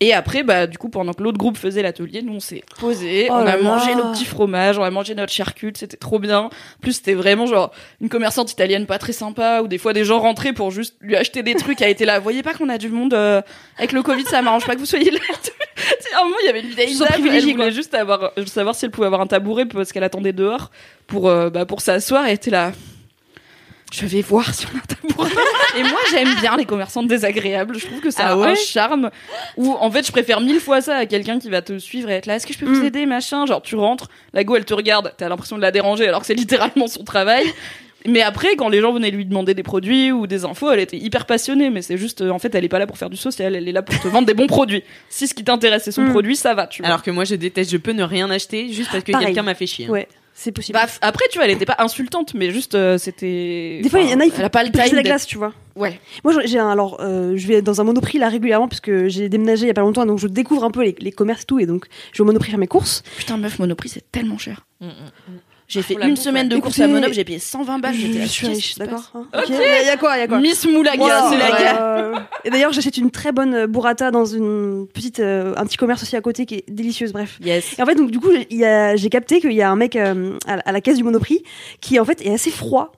Et après, bah, du coup, pendant que l'autre groupe faisait l'atelier, nous, on s'est posé, Oh on a là. mangé nos petits fromages, on a mangé notre charcute, c'était trop bien. En Plus, c'était vraiment genre une commerçante italienne pas très sympa, ou des fois des gens rentraient pour juste lui acheter des trucs, a été là. Voyez pas qu'on a du monde, euh, avec le Covid, ça m'arrange pas que vous soyez là. à un moment, il y avait une vieille dame, elle voulait juste avoir, savoir si elle pouvait avoir un tabouret parce qu'elle attendait dehors pour, euh, bah, pour s'asseoir, et elle était là. Je vais voir si on a un tabouret. Et moi, j'aime bien les commerçantes désagréables. Je trouve que ça Ah a ouais un charme. Ou en fait, je préfère mille fois ça à quelqu'un qui va te suivre et être là. Est-ce que je peux vous Mm. aider, machin? Genre, tu rentres, la go, elle te regarde. T'as l'impression de la déranger alors que c'est littéralement son travail. Mais après, quand les gens venaient lui demander des produits ou des infos, elle était hyper passionnée. Mais c'est juste, euh, en fait, elle est pas là pour faire du social. Elle est là pour te vendre des bons produits. Si ce qui t'intéresse c'est son Mm. produit, ça va. Tu vois. Alors que moi je déteste, je peux ne rien acheter juste parce que quelqu'un m'a fait chier. Ouais, c'est possible. Bah, après, tu vois, elle était pas insultante, mais juste, euh, c'était. Des fois, il y en a, il faut elle a pas le briser time la glace, tu vois. Ouais. Moi, j'ai un, alors, euh, je vais dans un monoprix là régulièrement parce que j'ai déménagé il y a pas longtemps, donc je découvre un peu les, les commerces et tout, et donc je vais au monoprix faire mes courses. Putain, meuf, Monoprix, c'est tellement cher. Mm, mm. J'ai fait Pour la une semaine de course à Monoprix, j'ai payé 120 balles. je, j'étais là, je suis riche, d'accord. hein. Ok. Il y, a- il y a quoi, il y a quoi Miss Moulaga, c'est la euh, Et d'ailleurs, j'achète une très bonne euh, burrata dans une petite, euh, un petit commerce aussi à côté qui est délicieuse. Bref. Yes. Et en fait, donc du coup, j'ai capté qu'il y a un mec euh, à, à la caisse du Monoprix qui en fait est assez froid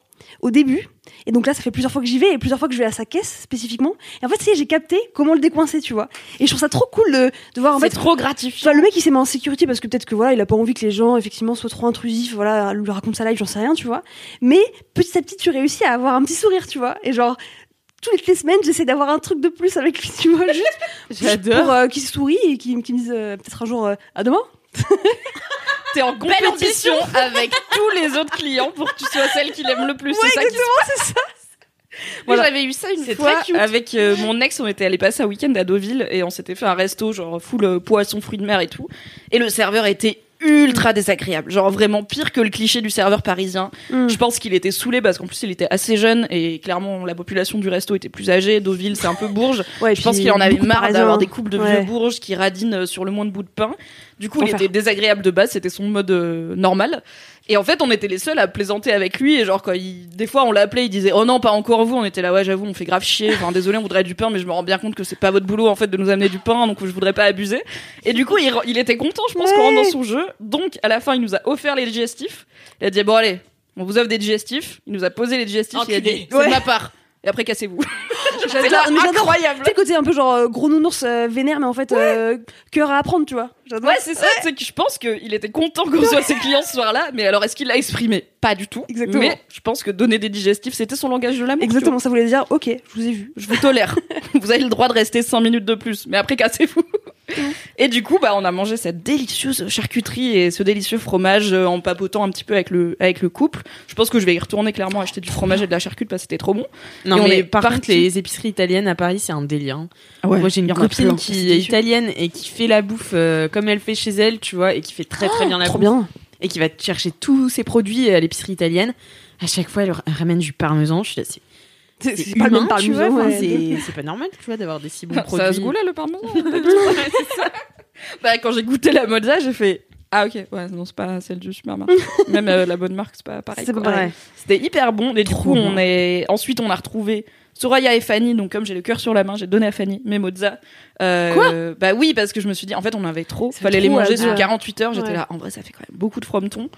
au début. Et donc là, ça fait plusieurs fois que j'y vais et plusieurs fois que je vais à sa caisse spécifiquement. Et en fait, est, j'ai capté comment le décoincer, tu vois. Et je trouve ça trop cool de, de voir en C'est fait. trop gratifiant. Enfin, le mec il s'est mis en sécurité parce que peut-être que voilà il a pas envie que les gens effectivement soient trop intrusifs voilà lui raconte sa life j'en sais rien tu vois mais petit à petit tu réussis à avoir un petit sourire tu vois et genre toutes les semaines j'essaie d'avoir un truc de plus avec lui tu vois juste J'adore. pour euh, qu'il sourit et qu'il qu'il me dise euh, peut-être un jour euh, à demain T'es en compétition avec tous les autres clients pour que tu sois celle qu'il aime le plus. c'est ça qui se passe. Moi, j'avais eu ça une C'est fois avec euh, mon ex. On était allé passer un week-end à Deauville et on s'était fait un resto genre full euh, poisson, fruits de mer et tout. Et le serveur était ultra désagréable, genre vraiment pire que le cliché du serveur parisien. Mm. Je pense qu'il était saoulé parce qu'en plus il était assez jeune et clairement la population du resto était plus âgée. Deauville c'est un peu bourge. ouais, Je pense qu'il en avait marre d'avoir des couples de Ouais. vieux bourges qui radinent sur le moins de bout de pain. Du coup, il était désagréable de base, c'était son mode euh, normal. Et en fait, on était les seuls à plaisanter avec lui. Et genre, quand il... des fois, on l'appelait, il disait Oh non, pas encore vous. On était là, ouais, j'avoue, on fait grave chier. Enfin, désolé, on voudrait du pain, mais je me rends bien compte que c'est pas votre boulot, en fait, de nous amener du pain, donc je voudrais pas abuser. Et du coup, il, il était content, je pense, qu'on rentre dans son jeu. Donc, à la fin, il nous a offert les digestifs. Il a dit Bon, allez, on vous offre des digestifs. Il nous a posé les digestifs. Il a Enculé. dit C'est Ouais. de ma part. Et après, cassez-vous. J'adore, incroyable. Tu côté un peu genre euh, gros nounours euh, vénère, mais en fait, euh, cœur à apprendre, tu vois. J'adore. Ouais, c'est ça. C'est que je pense qu'il était content qu'on soit ses clients ce soir-là. Mais alors, est-ce qu'il l'a exprimé? Pas du tout. Exactement. Mais je pense que donner des digestifs, c'était son langage de l'amour. Exactement, ça voulait dire, ok, je vous ai vu. Je vous tolère. vous avez le droit de rester 5 minutes de plus. Mais après, cassez-vous. Et du coup, bah, on a mangé cette délicieuse charcuterie et ce délicieux fromage euh, en papotant un petit peu avec le, avec le couple. Je pense que je vais y retourner clairement acheter du fromage et de la charcuterie parce que c'était trop bon. Non, Et on mais est par parti- contre, les épiceries italiennes à Paris, c'est un délire. hein. Ouais, Moi, j'ai une copine plein. qui est italienne et qui fait la bouffe euh, comme elle fait chez elle, tu vois, et qui fait très très bien la Trop bouffe. bien. Et qui va chercher tous ses produits à l'épicerie italienne. À chaque fois, elle ramène du parmesan. Je suis là, c'est C'est pas le humain, même tu vois, enfin, ouais. c'est c'est pas normal, tu vois, d'avoir des si bons produits. Ça a ce goût-là, le parmesan ça. Bah, quand j'ai goûté la mozza, j'ai fait. Ah ok, ouais, non, c'est pas celle du supermarché. Même euh, la bonne marque, c'est pas pareil. Quoi. C'était hyper bon. Et du Trop coup, bon. on est. Ensuite, on a retrouvé Soraya et Fanny. Donc, comme j'ai le cœur sur la main, j'ai donné à Fanny mes mozza. Euh, Bah oui, parce que je me suis dit, en fait, on en avait trop. Ça fait Fallait les manger sur deux. 48 heures. J'étais Ouais. là, en vrai, ça fait quand même beaucoup de frometon.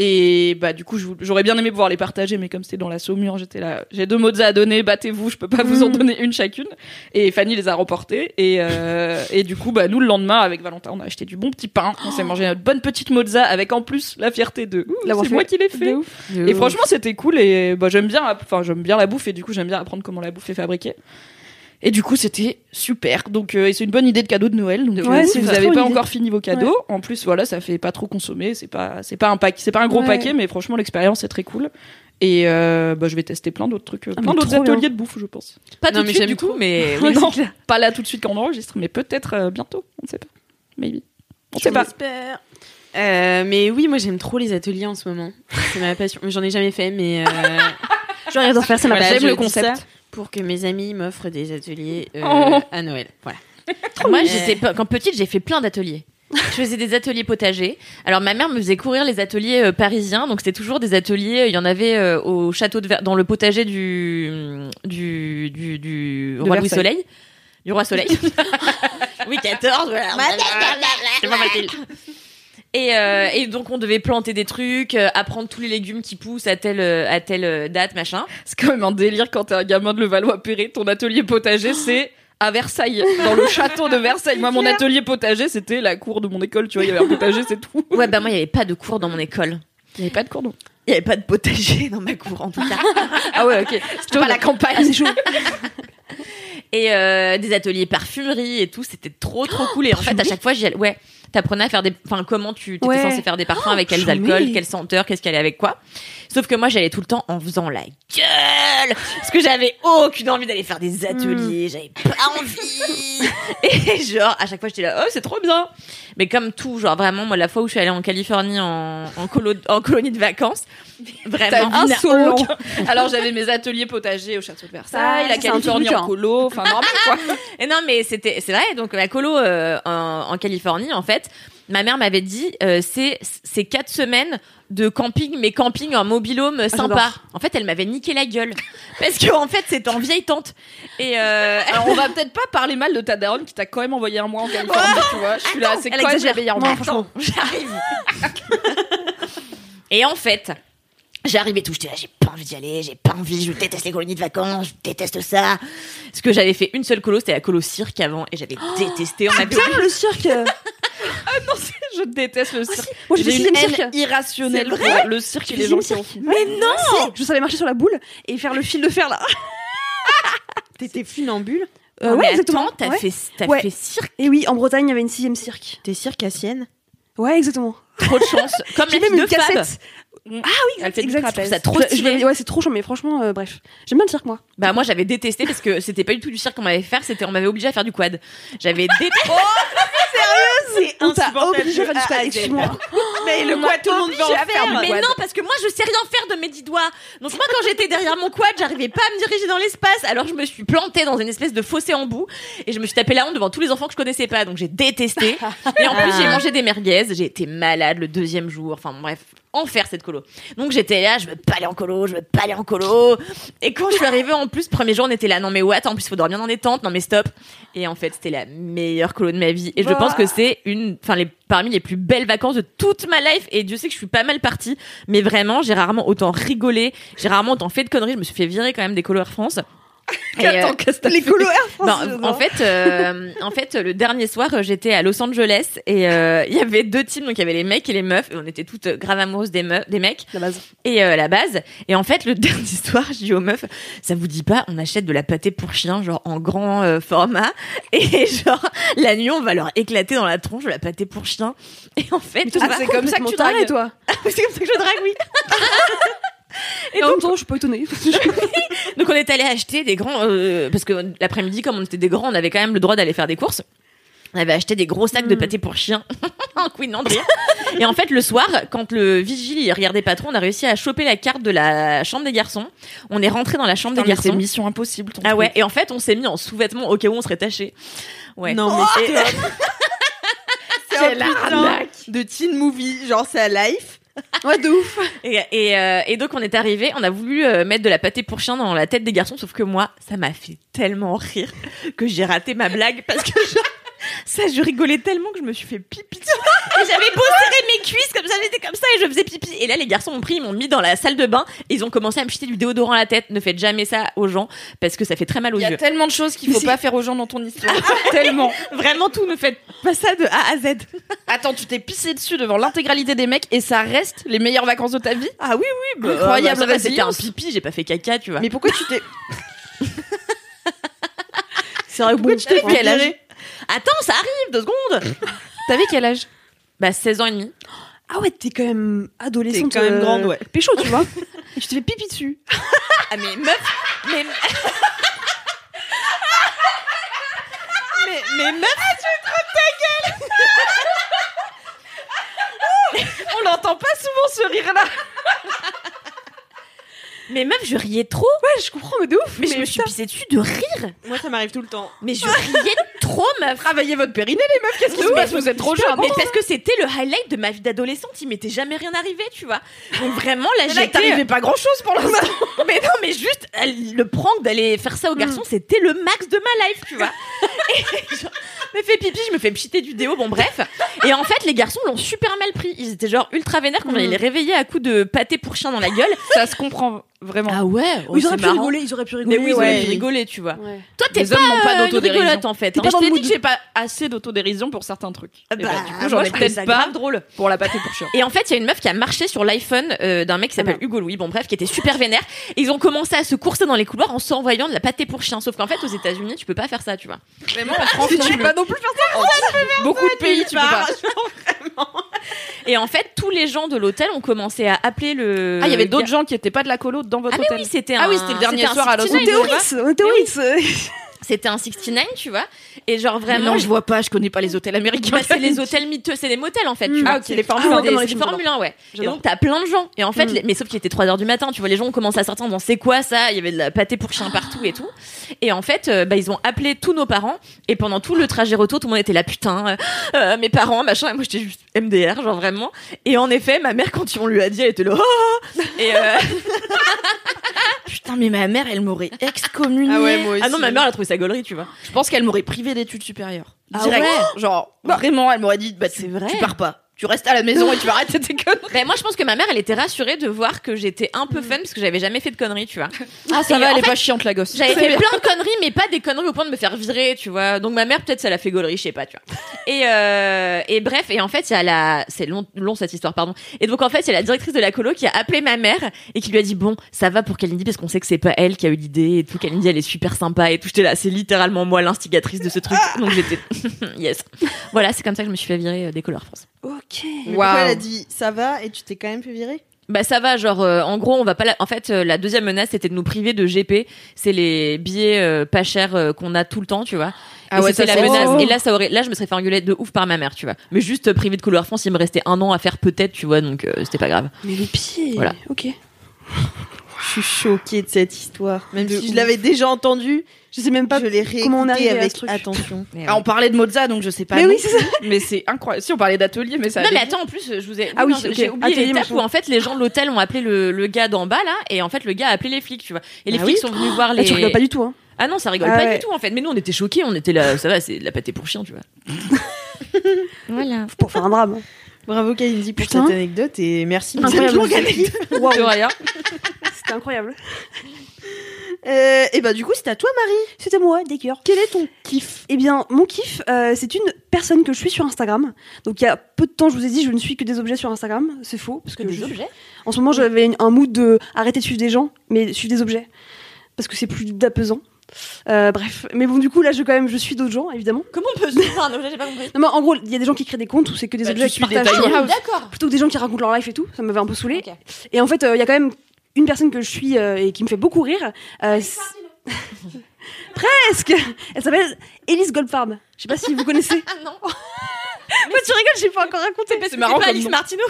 Et bah du coup, j'aurais bien aimé pouvoir les partager, mais comme c'était dans la saumure, j'étais là. J'ai deux mozza à donner, battez-vous, je peux pas vous en Mm. donner une chacune. Et Fanny les a remportés. Et, euh, et du coup, bah nous le lendemain avec Valentin, on a acheté du bon petit pain. On s'est mangé notre bonne petite mozza avec en plus la fierté de c'est moi qui l'ai fait. Et franchement, c'était cool et bah, j'aime bien, enfin j'aime bien la bouffe et du coup j'aime bien apprendre comment la bouffe est fabriquée. Et du coup, c'était super. Donc, euh, et c'est une bonne idée de cadeau de Noël. Donc, Ouais, euh, si c'est vous n'avez pas idée. encore fini vos cadeaux, en plus, voilà, ça fait pas trop consommer. C'est pas, c'est pas un paquet, c'est pas un gros Ouais. paquet, mais franchement, l'expérience est très cool. Et euh, bah, je vais tester plein d'autres trucs, Ah, plein d'autres bien. ateliers de bouffe, je pense. Pas Non, tout de suite j'aime du coup, trop. mais Oui, non, pas là tout de suite quand on enregistre, mais peut-être euh, bientôt. On ne sait pas. Maybe. On sait pas. J'espère. Euh, mais oui, moi j'aime trop les ateliers en ce moment. C'est ma passion. J'en ai jamais fait, mais euh, J'aurais d'en faire, ça m'a voilà, j'aime je le concept. Pour que mes amis m'offrent des ateliers euh, Oh. à Noël. Voilà. Moi, j'étais pas- quand petite, j'ai fait plein d'ateliers. Je faisais des ateliers potagers. Alors ma mère me faisait courir les ateliers euh, parisiens, donc c'était toujours des ateliers. Il y en avait euh, au château de Ver- dans le potager du du du, du roi Louis. Soleil, du roi Soleil. Louis XIV. voilà. C'est pas facile. Et, euh, et donc on devait planter des trucs, euh, apprendre tous les légumes qui poussent à telle euh, à telle date, machin. C'est quand même un délire quand t'es un gamin de Levallois-Perret. Ton atelier potager, c'est à Versailles, dans le château de Versailles. Moi, mon atelier potager, c'était la cour de mon école. Tu vois, il y avait un potager, c'est tout. Ouais, bah moi il y avait pas de cours dans mon école. Il y avait pas de cours d'eau. Il y avait pas de potager dans ma cour en tout cas. Ah ouais, ok. C'était pas la campagne. c'est chaud. et des ateliers parfumerie et tout c'était trop trop cool et en fait à chaque fois j'y allais ouais t'apprenais à faire des enfin comment tu étais Ouais. censé faire des parfums avec quels alcools quelle senteur qu'est-ce qu'il y allait avec quoi sauf que moi j'allais tout le temps en faisant la gueule parce que j'avais aucune envie d'aller faire des ateliers j'avais pas envie et genre à chaque fois j'étais là oh c'est trop bien mais comme tout genre vraiment moi la fois où je suis allée en Californie en en, colo- en colonie de vacances vraiment insolent. aucun- Alors j'avais mes ateliers potagers au château de Versailles, Ah, la c'est un Californie en colo, enfin normal quoi. Et non, mais c'était, c'est vrai. Donc la colo euh, en, en Californie, en fait, ma mère m'avait dit, euh, c'est c'est quatre semaines de camping, mais camping en mobilhome sympa. j'adore. En fait, elle m'avait niqué la gueule parce que en fait, c'était en vieille tante. Et euh, Alors on va peut-être pas parler mal de ta daronne qui t'a quand même envoyé un mois en Californie, tu vois. Je suis là, c'est meilleure Non, mère. franchement. j'arrive. Et en fait, j'arrivais tout, j'étais là, j'ai pas envie d'y aller, j'ai pas envie, je déteste les colonies de vacances, je déteste ça. Parce que j'avais fait une seule colo, c'était la colo cirque avant, et j'avais détesté. On avait le cirque. Non, c'est- je déteste le cirque. Moi, j'ai une haine irrationnelle vrai le cirque et les gens qui en Mais non Je savais marcher sur la boule et faire le fil de fer là. T'étais funambule Euh, Non, ouais, exactement. T'as Ouais. fait, Ouais. fait cirque. Et oui, en Bretagne, il y avait une sixième cirque. T'es circassienne Ouais, exactement. Trop de chance. Comme la même une de Fab. Cassette. Ah oui, Elle fait du exact. trapèze. Ça trop Je- je stylé. l'avais- ouais, c'est trop chaud, mais franchement, euh, bref. J'aime bien le cirque, moi. Bah moi j'avais détesté parce que c'était pas du tout du cirque qu'on m'avait fait faire, c'était on m'avait obligé à faire du quad. J'avais détesté. C'est On t'a obligé à faire du squat, excuse-moi. Mais le quoi tout le monde veut en faire mais quad. non parce que moi je sais rien faire de mes dix doigts. Donc moi quand j'étais derrière mon quad, j'arrivais pas à me diriger dans l'espace. Alors je me suis plantée dans une espèce de fossé en bout et je me suis tapé la honte devant tous les enfants que je connaissais pas. Donc j'ai détesté. Et en plus j'ai mangé des merguez, j'ai été malade le deuxième jour. Enfin bon, bref, enfer cette colo. Donc j'étais là, je veux pas aller en colo, je veux pas aller en colo. Et quand je suis arrivée en plus, premier jour on était là, non mais what, en plus faut dormir dans des tentes, non mais stop. Et en fait c'était la meilleure colo de ma vie. Et je pense que c'est une, enfin les parmi les plus belles vacances de toute ma life. Et Dieu sait que je suis pas mal partie, mais vraiment j'ai rarement autant rigolé, j'ai rarement autant fait de conneries. Je me suis fait virer quand même des colos Air France. Et, euh, Attends, qu'est-ce que t'as Les Bon, France. Bah, en fait, euh, en fait, le dernier soir, euh, j'étais à Los Angeles et euh, il y avait deux teams, donc il y avait les mecs et les meufs, et on était toutes euh, grave amoureuses des meufs, des mecs la base. et euh, la base. Et en fait, le dernier soir, je dis aux meufs, ça vous dit pas, on achète de la pâté pour chien, genre en grand euh, format, et genre la nuit, on va leur éclater dans la tronche de la pâté pour chien. Et en fait, c'est comme ça que tu dragues. toi. c'est comme ça que je drague, oui. Et en même temps, je suis pas étonnée. Donc on est allé acheter des grands euh, parce que l'après-midi comme on était des grands, on avait quand même le droit d'aller faire des courses. On avait acheté des gros sacs de pâté pour chien. Un queen rire. Et en fait le soir, quand le vigile il regardait pas trop, on a réussi à choper la carte de la chambre des garçons. On est rentré dans la chambre Putain, des mais c'est garçons. mission impossible. ton Ah ouais, et en fait on s'est mis en sous-vêtements au cas où on serait taché. Ouais. Non, mais Et- c'est un putain de teen movie, genre c'est à life. Ouais, de ouf. Et, et, euh, et donc on est arrivé, on a voulu euh, mettre de la pâté pour chien dans la tête des garçons, sauf que moi, ça m'a fait tellement rire que j'ai raté ma blague parce que ça, je rigolais tellement que je me suis fait pipi. Et j'avais beau serrer mes cuisses comme ça, j'étais comme ça et je faisais pipi. Et là, les garçons m'ont pris, ils m'ont mis dans la salle de bain et ils ont commencé à me jeter du déodorant à la tête. Ne faites jamais ça aux gens parce que ça fait très mal aux Il y a yeux. tellement de choses qu'il faut pas faire aux gens dans ton histoire. tellement. Vraiment tout, ne faites pas ça de A à Z. Attends, tu t'es pissé dessus devant l'intégralité des mecs et ça reste les meilleures vacances de ta vie Ah oui, oui, bah, Incroyable bah, ça va, C'était un pipi, j'ai pas fait caca, tu vois. Mais pourquoi tu t'es. c'est vrai, pourquoi tu t'es Attends, ça arrive, deux secondes. T'avais quel âge? Bah 16 ans et demi. Ah ouais, t'es quand même adolescente. T'es quand même euh, grande, ouais. Pécho, tu vois. Et tu te fais pipi dessus. Ah mais meuf, mais Mais, mais meuf, On l'entend pas souvent ce rire là. Mais meuf, je riais trop. Ouais, je comprends, mais de ouf. Mais, je me suis pissée dessus de rire. moi ça m'arrive tout le temps. Mais je riais trop, meuf. Travaillez votre périnée les meufs, qu'est-ce qui se passe Vous êtes trop jeunes. Mais parce que c'était le highlight de ma vie d'adolescente, il m'était jamais rien arrivé, tu vois. Donc vraiment là, j'étais t'arrivait pas grand chose pour l'instant. Mais non, mais juste elle- le prank d'aller faire ça aux garçons, c'était le max de ma life, tu vois. Et genre, je me fais pipi, je me fais pchiter du déo, bon bref. Et en fait, les garçons l'ont super mal pris. Ils étaient genre ultra vénères quand on les réveillait à coups de pâté pour chien dans la gueule. Ça se comprend vraiment. ouais, ils auraient pu rigoler, ils auraient pu rigoler. Mais oui, ils ouais. auraient pu rigoler, tu vois. Ouais. Toi, t'es Les pas hommes n'ont pas euh, une d'autodérision. rigolote en fait. Hein. pas Je t'ai dit que j'ai pas assez d'autodérision pour certains trucs. Et bah, Bah, du coup, j'en je ai peut-être pas grave drôle. pour la pâté pour chien. Et en fait, il y a une meuf qui a marché sur l'iPhone euh, d'un mec qui s'appelle Hugo Louis, bon bref, qui était super vénère. Et ils ont commencé à se courser dans les couloirs en s'envoyant de la pâté pour chien. Sauf qu'en fait, aux États-Unis, tu peux pas faire ça, tu vois. Vraiment, en France, Tu peux pas non plus faire ça. Beaucoup de pays, tu peux pas. Et en fait, tous les gens de l'hôtel ont commencé à appeler le. Ah, il y avait d'autres gens qui étaient pas de la colo dans votre Ah mais hôtel. oui, c'était un. Ah oui, c'était le dernier soir à Los 69, On était au. Ritz, C'était un 69, tu vois. Et genre vraiment. non, je vois pas, je connais pas les hôtels américains. Bah, c'est les hôtels miteux, c'est les motels en fait. Tu Mm. vois. Ah, ok. C'est les Ah, Formule 1, ouais, Formule 1, ouais. Et donc t'as plein de gens. Et en fait, Mm. les- mais sauf qu'il était 3 heures du matin, tu vois, les gens ont commencé à sortir en disant c'est quoi ça? Il y avait de la pâté pour chien partout et tout. Et en fait, euh, bah, ils ont appelé tous nos parents. Et pendant tout le trajet retour, tout le monde était là, putain, euh, euh, mes parents, machin. Et moi j'étais juste MDR, genre vraiment. Et en effet, ma mère, quand on lui a dit, elle était là. Oh et euh, mais ma mère, elle m'aurait excommunié. Ah ouais, moi aussi. ah non, ma mère, elle a trouvé sa gaulerie, tu vois. Je pense qu'elle m'aurait privé d'études supérieures. Ah Direct. ouais Genre, vraiment, elle m'aurait dit, bah, tu, C'est vrai. tu pars pas. Tu restes à la maison et tu vas arrêter tes conneries. Ben, moi, je pense que ma mère, elle était rassurée de voir que j'étais un peu fun parce que j'avais jamais fait de conneries, tu vois. Ah, ça Et va, elle est fait, pas chiante, la gosse. J'avais fait bien. plein de conneries, mais pas des conneries au point de me faire virer, tu vois. Donc ma mère, peut-être, ça l'a fait gaulerie, je sais pas, tu vois. Et, euh, et bref, et en fait, il y a la, c'est long, long cette histoire, pardon. Et donc en fait, il y a la directrice de la colo qui a appelé ma mère et qui lui a dit bon, ça va pour Kalindi parce qu'on sait que c'est pas elle qui a eu l'idée et tout. Kalindi, elle est super sympa et tout. J'étais là, c'est littéralement moi l'instigatrice de ce truc. Donc j'étais yes. Voilà, c'est comme ça que je me suis fait virer euh, des Color France. Ok. Mais pourquoi elle a dit ça va et tu t'es quand même fait virer? Bah ça va, genre euh, en gros on va pas. La... En fait, euh, la deuxième menace c'était de nous priver de GP. C'est les billets euh, pas chers euh, qu'on a tout le temps, tu vois. Ah et ouais, c'était la c'est- menace. Oh. Et là ça aurait, là je me serais fait engueuler de ouf par ma mère, tu vois. Mais juste euh, privé de Couleur France, il me restait un an à faire peut-être, tu vois, donc euh, c'était pas grave. Mais les pieds. Voilà. Ok. Je suis choquée de cette histoire. Même De si je l'avais déjà entendue, Je sais même pas je l'ai comment on arrive à avec ce truc. attention. Ah, on parlait de Mozart, donc je sais pas. Mais non oui, c'est ça. Mais c'est incroyable. Si on parlait d'atelier, mais ça. Non mais attends, en plus je vous ai. Ah oui, non, ok. j'ai oublié Atelier, l'étape où en fait les gens de l'hôtel ont appelé le, le gars d'en bas là, et en fait le gars a appelé les flics, tu vois. Et les Ah flics oui sont venus voir les. tu rigoles pas du tout, hein. Ah non, ça rigole Ah pas ouais. du tout en fait. Mais nous on était choqués, on était là, ça va, c'est de la pâté pour chien, tu vois. voilà. Pour faire un drame. Bravo Kalindi pour Putain. cette anecdote et merci Incroyable. Waouh. De rien. C'était incroyable. Euh, et bah du coup, c'est à toi, Marie. C'était moi, d'accord. Quel est ton kiff? Eh bien, mon kiff, euh, c'est une personne que je suis sur Instagram. Donc, il y a peu de temps, je vous ai dit, je ne suis que des objets sur Instagram. C'est faux. Parce que Que je des suis- objets? En ce moment, j'avais une- un mood de arrêter de suivre des gens, mais suivre des objets. Parce que c'est plus d'apaisant. Euh, bref. Mais bon, du coup, là, je, quand même, je suis d'autres gens, évidemment. Comment on peut suivre un objet? J'ai pas compris. Non, mais en gros, il y a des gens qui créent des comptes où c'est que des Bah, objets qui suis des partagent. D'accord. Plutôt que des gens qui racontent leur life et tout. Ça m'avait un peu saoulé. Et en fait, euh, il y a quand même une personne que je suis euh, et qui me fait beaucoup rire. Euh, Presque Elle s'appelle Elise Goldfarb. Je sais pas si vous connaissez. Ah non. Moi, tu rigoles, j'ai pas encore raconté. C'est marrant pas comme Alice. Martineau.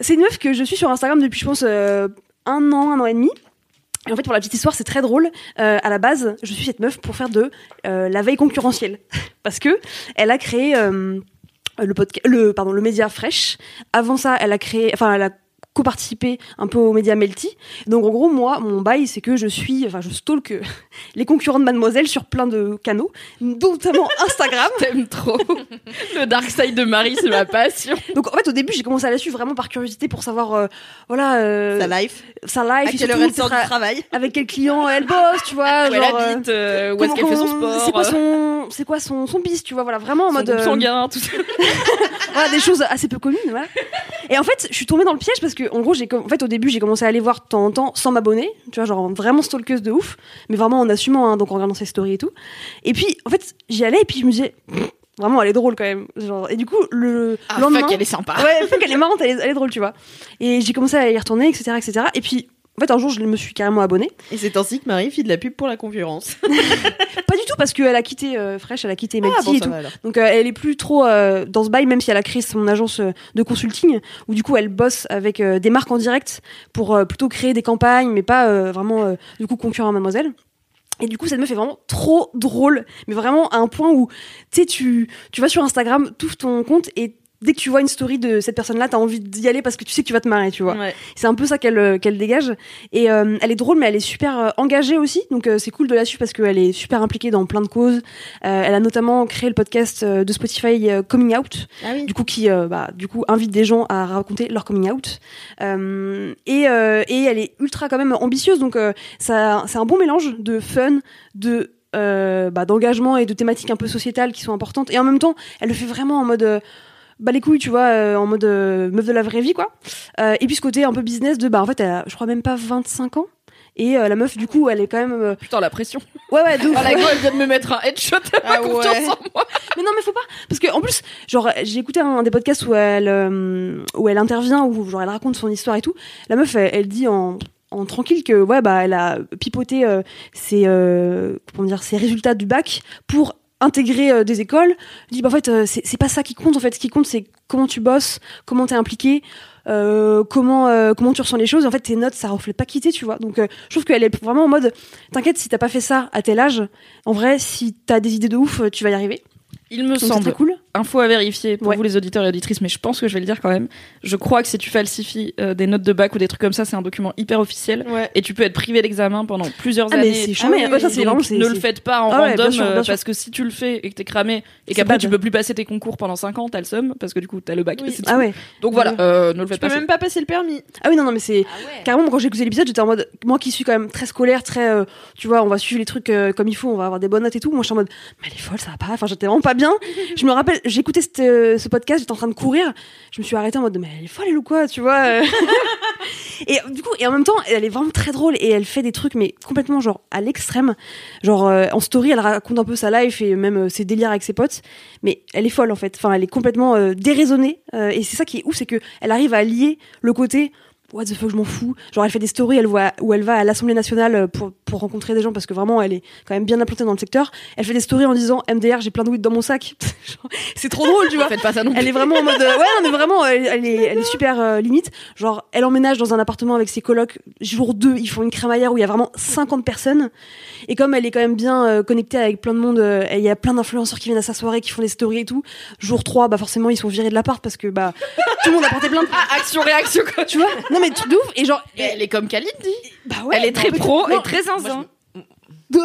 C'est une meuf que je suis sur Instagram depuis, je pense, euh, un an, un an et demi. Et en fait, pour la petite histoire, c'est très drôle. Euh, à la base, je suis cette meuf pour faire de euh, la veille concurrentielle. Parce que elle a créé le, podca- le, pardon, le média Fresh. Avant ça, elle a créé, enfin, elle a co-participé un peu au média Melty. Donc en gros, moi, mon bail, c'est que je suis, enfin, je stalk euh, les concurrents de Mademoiselle sur plein de canaux, notamment Instagram. T'aimes trop. Le dark side de Marie, c'est ma passion. Donc en fait, au début, j'ai commencé à la suivre vraiment par curiosité pour savoir, euh, voilà, euh, Ta life. sa À life, et quelle heure elle sort du travail avec quel client elle bosse, tu vois. Où elle genre, habite, euh, où est-ce qu'elle fait son sport. C'est quoi son, c'est quoi son, son bis, tu vois, voilà, vraiment en son mode euh, sanguin, tout ça. voilà, des choses assez peu communes, voilà. Et en fait, je suis tombée dans le piège parce que, en gros, j'ai, en fait, au début, j'ai commencé à aller voir de temps en temps sans m'abonner, tu vois, genre vraiment stalkeuse de ouf, mais vraiment en assumant, hein, donc en regardant ses stories et tout. Et puis, en fait, j'y allais et puis je me disais, vraiment, elle est drôle quand même, genre. Et du coup, le Ah, lendemain, fuck, elle est sympa. Ouais, fuck, elle est marrante, elle est, elle est drôle, tu vois. Et j'ai commencé à y retourner, etc., etc. Et puis, en fait, un jour, je me suis carrément abonnée. Et c'est ainsi que Marie fit de la pub pour la concurrence. Pas du tout parce qu'elle a quitté euh, Fresh, elle a quitté Melty Ah, bon, et tout. Donc euh, elle est plus trop euh, dans ce bail, même si elle a créé son agence de consulting, où du coup elle bosse avec des marques en direct pour plutôt créer des campagnes, mais pas vraiment du coup concurrent à Mademoiselle. Et du coup, cette meuf est vraiment trop drôle, mais vraiment à un point où, tu sais, tu, vas sur Instagram, t'ouvres ton compte et dès que tu vois une story de cette personne-là, t'as envie d'y aller parce que tu sais que tu vas te marrer, tu vois. Ouais. C'est un peu ça qu'elle euh, qu'elle dégage. Et euh, elle est drôle, mais elle est super euh, engagée aussi. Donc euh, c'est cool de la suivre parce qu'elle est super impliquée dans plein de causes. Euh, elle a notamment créé le podcast de Spotify Coming Out, Ah oui. du coup qui bah, du coup invite des gens à raconter leur coming out. Euh, et, euh, et elle est ultra quand même ambitieuse. Donc euh, ça c'est un bon mélange de fun, de euh, bah, d'engagement et de thématiques un peu sociétales qui sont importantes. Et en même temps, elle le fait vraiment en mode euh, bah les couilles, tu vois, euh, en mode euh, meuf de la vraie vie, quoi. Euh, et puis ce côté un peu business de, bah en fait, elle a, je crois même pas 25 ans. Et euh, la meuf, du coup, elle est quand même. euh, Putain, la pression. Ouais, ouais, ouf. Ah, la go, elle vient de me mettre un headshot à ma Ah confiance ouais. en moi. Mais non, mais faut pas. Parce que en plus, genre, j'ai écouté un des podcasts où elle, euh, où elle intervient, où genre elle raconte son histoire et tout. La meuf, elle, elle dit en, en tranquille que ouais, bah, elle a pipoté euh, ses, euh, comment dire, ses résultats du bac pour intégrer euh, des écoles. Dit bah en fait, euh, c'est pas ça qui compte. En fait, ce qui compte, c'est comment tu bosses, comment t'es impliqué. euh, comment euh, comment tu ressens les choses en fait tes notes ça reflète pas qui t'es tu vois donc je trouve qu'elle est vraiment en mode t'inquiète si t'as pas fait ça à tel âge en vrai si t'as des idées de ouf tu vas y arriver Il me donc c'est semble, cool info à vérifier pour Ouais. vous les auditeurs et auditrices, mais je pense que je vais le dire quand même. Je crois que si tu falsifies euh, des notes de bac ou des trucs comme ça, c'est un document hyper officiel. Ouais. Et tu peux être privé d'examen pendant plusieurs Ah, mais années. c'est Ah oui, ouais, ça, c'est donc vraiment- ne le faites pas en Ah ouais, random bien sûr, bien euh, sûr. parce que si tu le fais et que t'es cramé et qu'après tu peux plus passer tes concours pendant 5 ans, t'as le seum parce que du coup t'as le bac. Oui. ah ouais Donc voilà, euh, ne le Tu faites peux pas. même pas passer le permis. ah oui non non mais c'est Ah ouais. carrément quand j'ai écouté l'épisode j'étais en mode moi qui suis quand même très scolaire très euh, tu vois on va suivre les trucs euh, comme il faut on va avoir des bonnes notes et tout moi je suis en mode mais elle est folle ça va pas enfin j'étais vraiment pas bien. Je me rappelle cette, euh, ce podcast j'étais en train de courir. Je me suis arrêtée en mode mais elle est folle elle ou quoi tu vois euh. et du coup et en même temps elle est vraiment très drôle et elle fait des trucs mais complètement genre à l'extrême. Genre euh, en story elle raconte un peu sa life et même euh, ses délires avec ses potes. Mais elle est folle en fait. Enfin elle est complètement déraisonnée et c'est ça qui est ouf c'est que elle arrive à lier le côté what the fuck je m'en fous. Genre elle fait des stories elle voit où elle va à l'Assemblée nationale euh, pour pour rencontrer des gens parce que vraiment elle est quand même bien implantée dans le secteur. Elle fait des stories en disant MDR j'ai plein de weed dans mon sac. C'est trop drôle tu vois. Faites pas ça non plus. elle est vraiment en mode euh, ouais mais vraiment elle, elle est elle est super euh, limite. Genre elle emménage dans un appartement avec ses colocs. Jour 2 ils font une crémaillère où il y a vraiment 50 personnes. Et comme elle est quand même bien euh, connectée avec plein de monde il y a plein d'influenceurs qui viennent à sa soirée qui font des stories et tout jour 3 bah forcément ils sont virés de l'appart parce que bah tout le monde a porté plainte. Ah, action réaction quoi. tu vois? Non mais ouf et genre Elle est comme Kalindi. bah ouais, elle est très pro et très zinzin.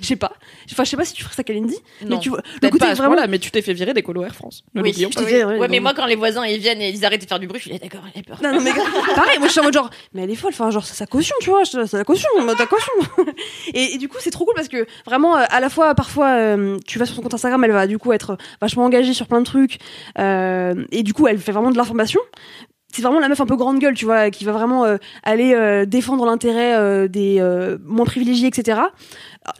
je sais pas. Enfin, je sais pas si tu ferais ça, Kalindi. Mais Non. tu vois, le pas vraiment. mais tu t'es fait virer des colos Air France. Oui, je disais, ouais, Ouais, mais moi, quand les voisins ils viennent et ils arrêtent de faire du bruit, je suis là, d'accord, elle a peur. Non, non, mais pareil, moi je suis en mode genre, mais elle est folle, enfin, genre, c'est sa caution, tu vois, c'est sa caution, ta caution. et, et du coup, c'est trop cool parce que vraiment, euh, à la fois, parfois, euh, tu vas sur son compte Instagram, elle va du coup être vachement engagée sur plein de trucs, euh, et du coup, elle fait vraiment de l'information. C'est vraiment la meuf un peu grande gueule, tu vois, qui va vraiment euh, aller euh, défendre l'intérêt euh, des moins privilégiés, etc.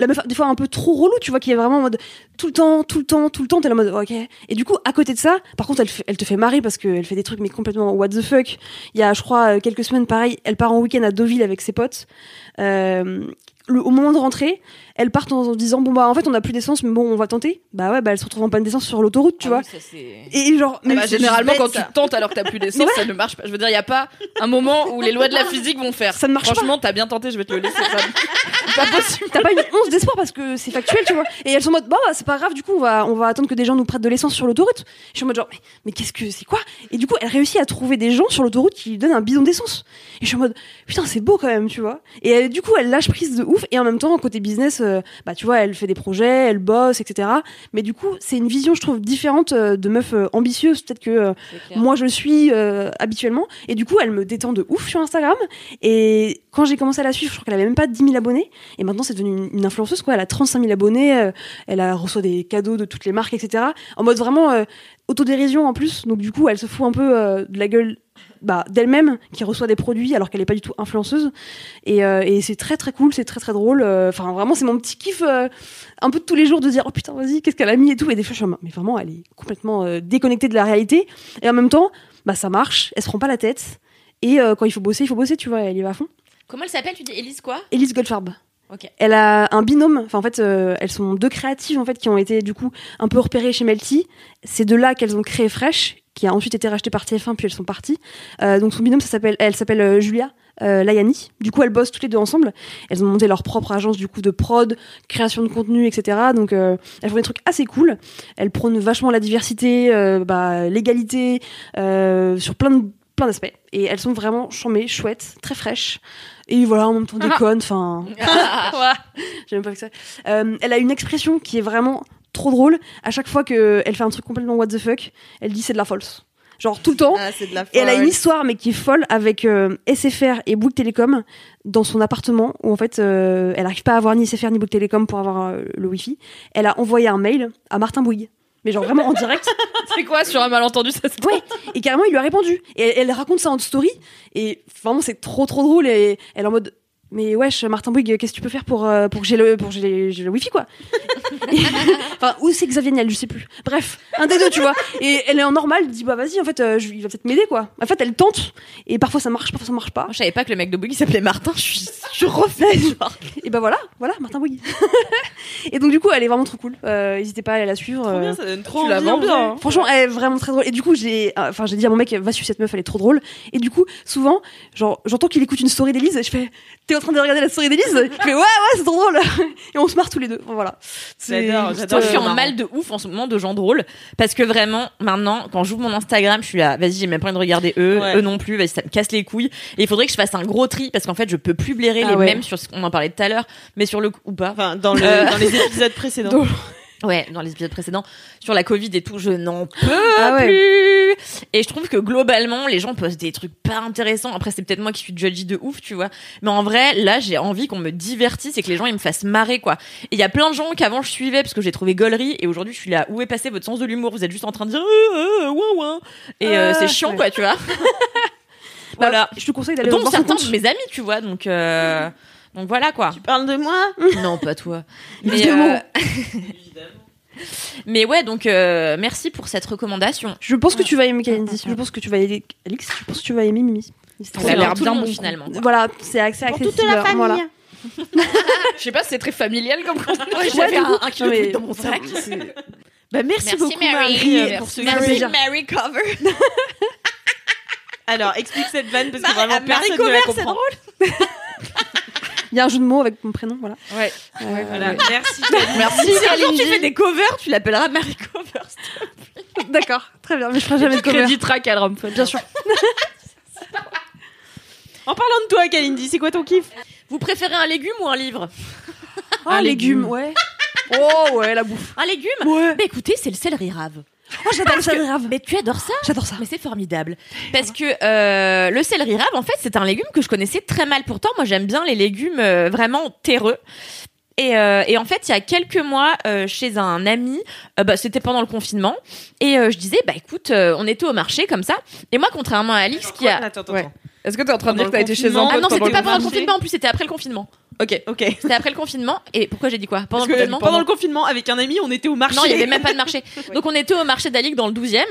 La meuf, des fois, un peu trop relou, tu vois, qui est vraiment en mode tout le temps, tout le temps, tout le temps, t'es en mode ok. Et du coup, à côté de ça, par contre, elle, elle te fait marrer parce qu'elle fait des trucs, mais complètement what the fuck. Il y a, je crois, euh, quelques semaines, pareil, elle part en week-end à Deauville avec ses potes. Euh, le- au moment de rentrer, elle part en, en disant bon bah en fait on a plus d'essence mais bon on va tenter. Bah ouais bah elle se retrouve en panne d'essence sur l'autoroute tu Ah vois. oui, ça, Et genre Ah bah, généralement, quand bête, tu ça. tentes alors que t'as plus d'essence, ça ne marche pas. Je veux dire, il y a pas un moment où les lois de la physique vont faire. Ça ne marche pas. Franchement, t'as bien tenté, je vais te le laisser. Ça... pas possible. T'as pas une once d'espoir parce que c'est factuel, tu vois. Et elles sont en mode, bah, bah, c'est pas grave, du coup, on va, on va attendre que des gens nous prêtent de l'essence sur l'autoroute. Je suis en mode, genre, mais, mais qu'est-ce que c'est quoi? Et du coup, elle réussit à trouver des gens sur l'autoroute qui lui donnent un bidon d'essence. Et je suis en mode, putain, c'est beau quand même, tu vois. Et elle, du coup, elle lâche prise de ouf. Et en même temps, côté business, euh, bah, tu vois, elle fait des projets, elle bosse, etc. Mais du coup, c'est une vision, je trouve, différente euh, de meuf euh, ambitieuse, peut-être que euh, moi je suis euh, habituellement. Et du coup, elle me détend de ouf sur Instagram. Et quand j'ai commencé à la suivre, je crois qu'elle avait même pas 10 000 abonnés. Et maintenant, c'est devenu une, une influenceuse, quoi. Elle a 35 000 abonnés. elle a reçoit des cadeaux de toutes les marques, etc. En mode vraiment euh, autodérision en plus. Donc, du coup, elle se fout un peu euh, de la gueule bah, d'elle-même qui reçoit des produits alors qu'elle est pas du tout influenceuse. Et, euh, et c'est très très cool, c'est très très drôle. Enfin, vraiment, c'est mon petit kiff un peu de tous les jours de dire oh putain, vas-y, qu'est-ce qu'elle a mis et tout. Et des fois, je suis en mais vraiment, elle est complètement déconnectée de la réalité. Et en même temps, bah, ça marche, elle se prend pas la tête. Et quand il faut bosser, il faut bosser, tu vois, elle y va à fond. Comment elle s'appelle? Tu dis Elise quoi? Elise Goldfarb. Ok. Elle a un binôme. Enfin, en fait, euh, elles sont deux créatives en fait qui ont été du coup un peu repérées chez Melty. C'est de là qu'elles ont créé Fresh, qui a ensuite été racheté par TF1 puis elles sont parties. Euh, donc son binôme, ça s'appelle, elle s'appelle euh, Julia. Euh, Layani. Du coup, elles bossent toutes les deux ensemble. Elles ont monté leur propre agence du coup de prod, création de contenu, etc. Donc, euh, elles font des trucs assez cool. Elles prônent vachement la diversité, euh, bah, l'égalité, euh, sur plein de plein d'aspects. Et elles sont vraiment chambées, chouettes, très fraîches. Et voilà, en même temps déconne. Enfin, j'ai même pas vu ça. Euh, elle a une expression qui est vraiment trop drôle. À chaque fois qu'elle fait un truc complètement what the fuck, elle dit c'est de la false. Genre tout le temps. Ah, c'est de la Et elle a une histoire, mais qui est folle, avec euh, SFR et Bouygues Télécom dans son appartement, où en fait, euh, elle arrive pas à avoir ni SFR ni Bouygues Télécom pour avoir euh, le Wi-Fi. Elle a envoyé un mail à Martin Bouygues. Mais genre vraiment en direct. C'est quoi sur un malentendu ça se Ouais. Et carrément, il lui a répondu. Et elle, elle raconte ça en story. Et vraiment, c'est trop, trop drôle. Et elle est en mode. Mais wesh, Martin Bouygues, qu'est-ce que tu peux faire pour, euh, pour que j'ai le, pour que j'ai les- j'ai le wifi, quoi? Et- enfin, ou c'est Xavier Niel, je sais plus. Bref, un des deux, tu vois. Et elle est en normal, elle dit, bah vas-y, en fait, euh, je- il va peut-être m'aider, quoi. En fait, elle tente. Et parfois ça marche, parfois ça marche pas. Moi, je savais pas que le mec de Boogie s'appelait Martin. Je suis, je refais. Genre. Et bah voilà, voilà, Martin Bouygues. et donc, du coup, elle est vraiment trop cool. Euh, N'hésitez pas à aller la suivre. Trop euh, bien, ça donne trop Tu la envie, vends en bien, vrai. hein. Franchement, elle est vraiment très drôle. Et du coup, j'ai, euh, enfin, j'ai dit à mon mec, va suivre cette meuf, elle est trop drôle. Et du coup, souvent, genre, j'entends qu'il écoute une story d'Élise. Je fais, t'es en train de regarder la story d'Élise Je fais, ouais, ouais, c'est trop drôle. Et on se marre tous les deux. Voilà. J'adore, je suis en mal de ouf en ce moment de gens drôles parce que vraiment maintenant quand j'ouvre mon Instagram je suis là vas-y j'ai même pas envie de regarder eux Ouais. eux non plus vas-y ça me casse les couilles et il faudrait que je fasse un gros tri parce qu'en fait je peux plus blairer Ah les ouais. mêmes sur ce qu'on en parlait tout à l'heure mais sur le ou pas Enfin, dans, le, Euh. dans les épisodes précédents. Donc- ouais dans les épisodes précédents sur la Covid et tout je n'en peux Ah ouais. plus. Et je trouve que globalement les gens postent des trucs pas intéressants. Après c'est peut-être moi qui suis judgy de ouf tu vois. Mais en vrai là j'ai envie qu'on me divertisse et que les gens ils me fassent marrer quoi. Et il y a plein de gens qu'avant je suivais parce que j'ai trouvé gaulerie et aujourd'hui je suis là. Où est passé votre sens de l'humour? Vous êtes juste en train de dire euh, euh, ouin, ouin. et euh, Ah, c'est chiant ouais. quoi tu vois. Bah, voilà. Je te conseille d'aller son certains de mes amis tu vois donc euh, donc voilà quoi Tu parles de moi non pas toi mais euh, mais ouais donc euh, merci pour cette recommandation Je pense que tu vas aimer Kalindi. Je pense que tu vas aimer Alix. Je pense que tu vas aimer Mimi. Ça a bien. l'air bien bon. finalement quoi. Voilà, c'est accès accessible. toute la famille. Voilà. Je sais pas si c'est très familial comme contenu. j'avais du coup, un, un kilo mais dans mon sac Bah, merci, Merci, beaucoup, Mary. Marie, Merci, pour ce Mary. Merci. Mary Cover. Alors, explique cette vanne parce que vraiment Marie personne ne la Cover, c'est comprend. Il y a un jeu de mots avec mon prénom, voilà. Ouais. Euh, Voilà, merci. Merci. Si un jour tu fais des covers, tu l'appelleras Marie Cover. D'accord, très bien, mais je ferai jamais de cover. Crédit track à Rome, Bien sûr. En parlant de toi, Kalindi, c'est quoi ton kiff? Vous préférez un légume ou un livre? Oh, Un légumes, légume. ouais. Oh, ouais, la bouffe. Un légume? Ouais. Bah écoutez, c'est le céleri rave. Oh, j'adore le céleri rave. Mais tu adores ça J'adore ça. Mais c'est formidable. Parce que euh, le céleri rave, en fait, c'est un légume que je connaissais très mal. Pourtant, moi, j'aime bien les légumes euh, vraiment terreux. Et, euh, et en fait, il y a quelques mois, euh, chez un ami, euh, bah, c'était pendant le confinement, et euh, je disais, bah écoute, euh, on était au marché comme ça. Et moi, contrairement à Alix, qui a... Attends, attends, Ouais. attends. Est-ce que t'es en train de dire que t'as été chez un confinement. Ah non, c'était pas pendant le confinement confinement, en plus, c'était après le confinement. Ok. Ok. C'était après le confinement. Et pourquoi j'ai dit quoi? Pendant Parce le confinement pendant le confinement, avec un ami, on était au marché. Non, il y avait même pas de marché. Donc on était au marché d'Alix dans le 12e.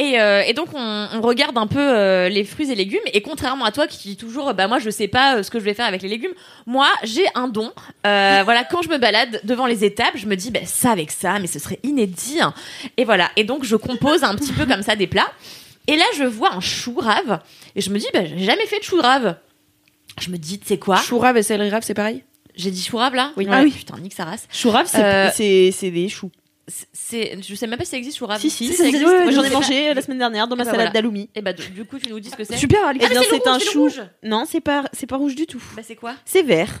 Et, euh, et donc on, on regarde un peu euh, les fruits et légumes et contrairement à toi qui dis toujours bah moi je sais pas euh, ce que je vais faire avec les légumes moi j'ai un don voilà quand je me balade devant les étapes je me dis bah ça avec ça mais ce serait inédit hein. et voilà et donc je compose un petit peu comme ça des plats et là je vois un chou rave et je me dis bah j'ai jamais fait de chou rave je me dis tu sais quoi Chou rave et céleri rave, c'est pareil j'ai dit chou rave là Oui. Ah Ah oui. putain nique sa race Chou rave, c'est Euh, des choux. c'est je sais même pas si ça existe chou rave Si, si, ça ça existe. je j'en ai mangé euh, la semaine dernière dans ma ben salade voilà. d'aloumi. Et bah du coup tu nous dis ce que c'est Super, Alix. Eh bien, mais c'est un chou. Non, c'est pas, c'est pas rouge du tout. Bah c'est quoi C'est vert.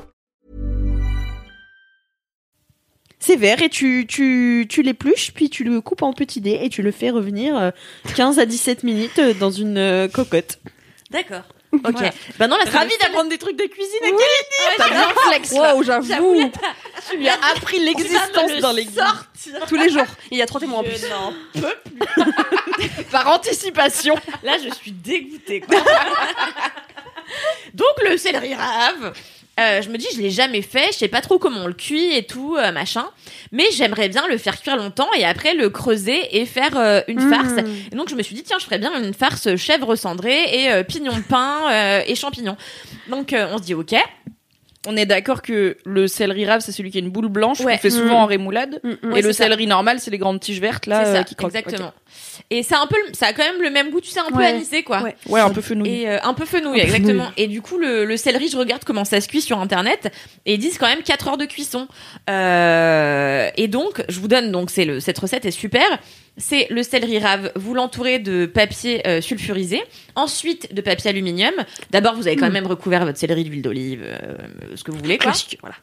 C'est vert et tu, tu, tu l'épluches, puis tu le coupes en petits dés et tu le fais revenir euh, 15 à 17 minutes euh, dans une euh, cocotte. D'accord. Ok. Bah non, là, Ravi d'apprendre des trucs de cuisine. Ouais, T'as bien flex là. Wow, J'avoue, Tu lui as appris l'existence d'un légume. Tous les jours. Il y a trois témoins en plus. Par anticipation. Là, je suis dégoûtée. quoi. Donc le céleri rave. Euh, je me dis, je l'ai jamais fait, je sais pas trop comment on le cuit et tout, euh, machin. Mais j'aimerais bien le faire cuire longtemps et après le creuser et faire euh, une farce. Et donc je me suis dit, tiens, je ferais bien une farce chèvre cendrée et euh, pignon de pain euh, et champignons. Donc euh, on se dit, ok. On est d'accord que le céleri rave, c'est celui qui a une boule blanche Ouais. qu'on fait souvent en rémoulade. Mm, mm. Et Ouais, le ça. céleri normal, c'est les grandes tiges vertes là C'est ça, euh, qui croquent. exactement. Et c'est un peu, ça a quand même le même goût, tu sais, un peu anisé, quoi. Ouais. Ouais, un peu fenouil. Et euh, un peu fenouil, Un exactement. fenouil. Et du coup, le, le céleri, je regarde comment ça se cuit sur internet et ils disent quand même 4 heures de cuisson. Euh, et donc, je vous donne donc c'est le cette recette est super. C'est le céleri rave. Vous l'entourez de papier euh, sulfurisé, ensuite de papier aluminium. D'abord, vous avez quand même recouvert votre céleri d'huile d'olive, euh, ce que vous voulez, quoi. Classique, voilà.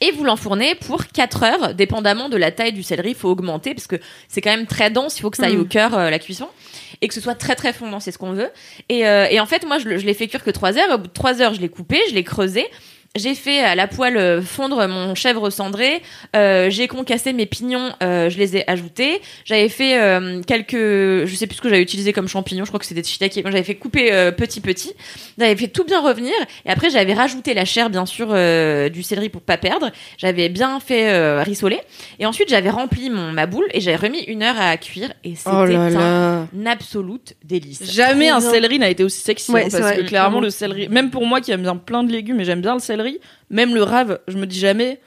Et vous l'enfournez pour 4 heures, dépendamment de la taille du céleri, il faut augmenter parce que c'est quand même très dense, il faut que ça aille Mm. au cœur euh, la cuisson et que ce soit très très fondant, c'est ce qu'on veut. Et, euh, et en fait, moi je, je l'ai fait cuire que 3 heures, au bout de 3 heures, je l'ai coupé, je l'ai creusé. J'ai fait à la poêle euh, fondre mon chèvre cendré. Euh, j'ai concassé mes pignons, euh, je les ai ajoutés. J'avais fait euh, quelques, je sais plus ce que j'avais utilisé comme champignons. Je crois que c'était des shiitake. J'avais fait couper euh, petit petit. J'avais fait tout bien revenir. Et après, j'avais rajouté la chair, bien sûr, euh, du céleri pour pas perdre. J'avais bien fait euh, rissoler. Et ensuite, j'avais rempli mon ma boule et j'avais remis une heure à cuire. Et c'était Oh là un là. absolute délice. Jamais Trop un bien. céleri n'a été aussi sexy. Ouais, hein, c'est parce vrai. que clairement, Clairement. le céleri, même pour moi qui aime bien plein de légumes et j'aime bien le céleri, même le rave, je me dis jamais.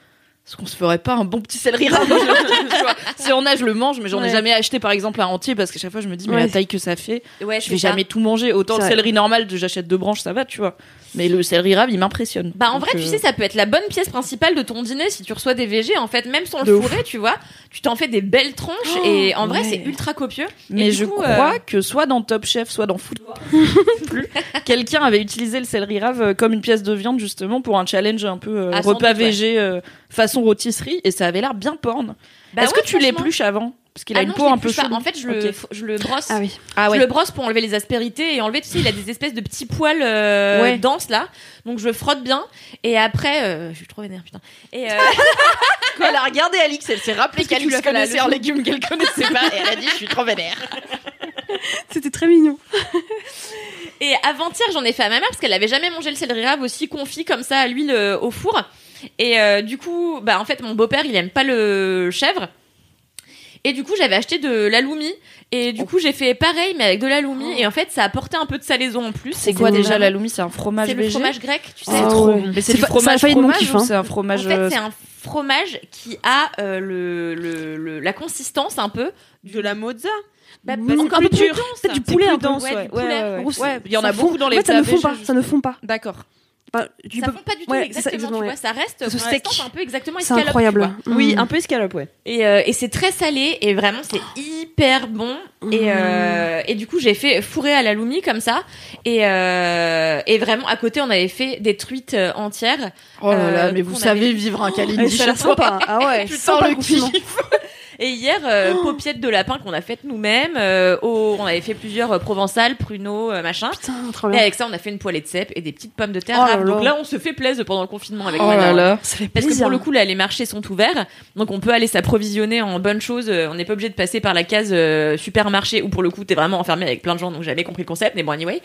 Est-ce qu'on se ferait pas un bon petit céleri rave Si on a, je le mange, mais j'en ai jamais acheté par exemple un entier parce qu'à chaque fois je me dis, mais la taille que ça fait, Ouais, je vais jamais tout manger. Autant le céleri normal, de- j'achète deux branches, ça va, tu vois. Mais le céleri rave, il m'impressionne. Bah en Donc, vrai, tu euh, sais, ça peut être la bonne pièce principale de ton dîner si tu reçois des végés. En fait, même sans De le ouf. fourrer, tu vois, tu t'en fais des belles tranches Oh, et en vrai, c'est ultra copieux. Mais Et je coup, crois euh, que soit dans Top Chef, soit dans Food plus, quelqu'un avait utilisé le céleri rave euh, comme une pièce de viande justement pour un challenge un peu euh, Ah, repas doute, ouais. euh, façon rôtisserie et ça avait l'air bien porn. Bah Est-ce ouais, que tu l'épluches avant Parce qu'il a Ah une non, peau un peu chelou. En fait, je le, je le brosse. Ah oui. Ah Je ouais. le brosse pour enlever les aspérités et enlever, tu sais, il a des espèces de petits poils euh, Ouais. denses là. Donc je frotte bien et après, euh, je suis trop vénère, putain. Et euh, Quand elle a regardé Alix, elle s'est rappelé Parce que tu qu'Alix connaissait un légume qu'elle connaissait pas et elle a dit je suis trop vénère. C'était très mignon. Et avant-hier, j'en ai fait à ma mère parce qu'elle avait jamais mangé le céleri rave aussi confit comme ça à l'huile euh, au four. Et euh, du coup, bah en fait, mon beau-père, il aime pas le chèvre. Et du coup, j'avais acheté de l'aloumi. Et du coup, j'ai fait pareil, mais avec de l'aloumi. Et en fait, ça apportait un peu de salaison en plus. C'est quoi déjà l'aloumi C'est un fromage C'est le fromage grec, tu sais. Ah trop ouais. bon. Mais c'est C'est du fromage fromage hein. c'est un En fromage fait, euh, c'est un fromage qui a euh, le, le, le- la consistance un peu. De la mozza. Bah, Bah, encore c'est un peu plus plus dur. dense. Peut-être du C'est poulet un peu. dense, ouais, ouais. ouais, ouais. En gros, Ouais, il y en a beaucoup dans les En fait, ça ne plats fond pas. Ça ne fond pas. D'accord. Tu Ça peux- fond pas du tout ouais, c'est ça, exactement, tu exactement, vois, ça reste Ça se pour steak. l'instant, c'est un peu exactement C'est escalope, tu incroyable. vois. Oui, Mm. un peu escalope, ouais. Et, euh, et c'est très salé et vraiment c'est hyper bon et, euh, et du coup j'ai fait fourrer à l'aloumi comme ça et, euh, et vraiment à côté on avait fait des truites euh, entières Oh là là, Euh, mais vous savez avait- vivre un Ouais, Kalindi ça soi. sympa. Ah ouais, Putain, sympa le le confinement. Et hier euh, paupiètes de lapin qu'on a faites nous-mêmes euh, au- on avait fait plusieurs euh, provençales pruneaux euh, machin Putain, trop et bien. avec ça on a fait une poêlée de cèpes et des petites pommes de terre Oh là râpes. donc là. là on se fait plaisir pendant le confinement avec Oh ma là là. Ça fait Parce que pour le coup, là, les marchés sont ouverts, donc on peut aller s'approvisionner en bonnes choses. Euh, On n'est pas obligé de passer par la case euh, supermarché où pour le coup, t'es vraiment enfermé avec plein de gens, donc j'avais compris le concept, mais bon, anyway.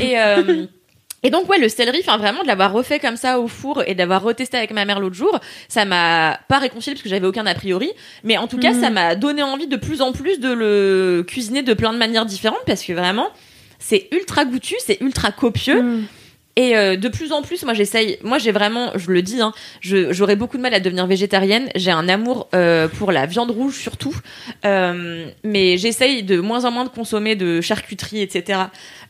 Et euh, Et donc ouais le céleri, enfin vraiment de l'avoir refait comme ça au four et d'avoir retesté avec ma mère l'autre jour, ça m'a pas réconcilié parce que j'avais aucun a priori, mais en tout cas Mhm. ça m'a donné envie de plus en plus de le cuisiner de plein de manières différentes parce que vraiment c'est ultra goûtu, c'est ultra copieux. Mm. Et euh, de plus en plus, moi j'essaye. Moi j'ai vraiment, je le dis, hein, j'aurais beaucoup de mal à devenir végétarienne. J'ai un amour euh, pour la viande rouge surtout, Euh, mais j'essaye de moins en moins de consommer de charcuterie, etc.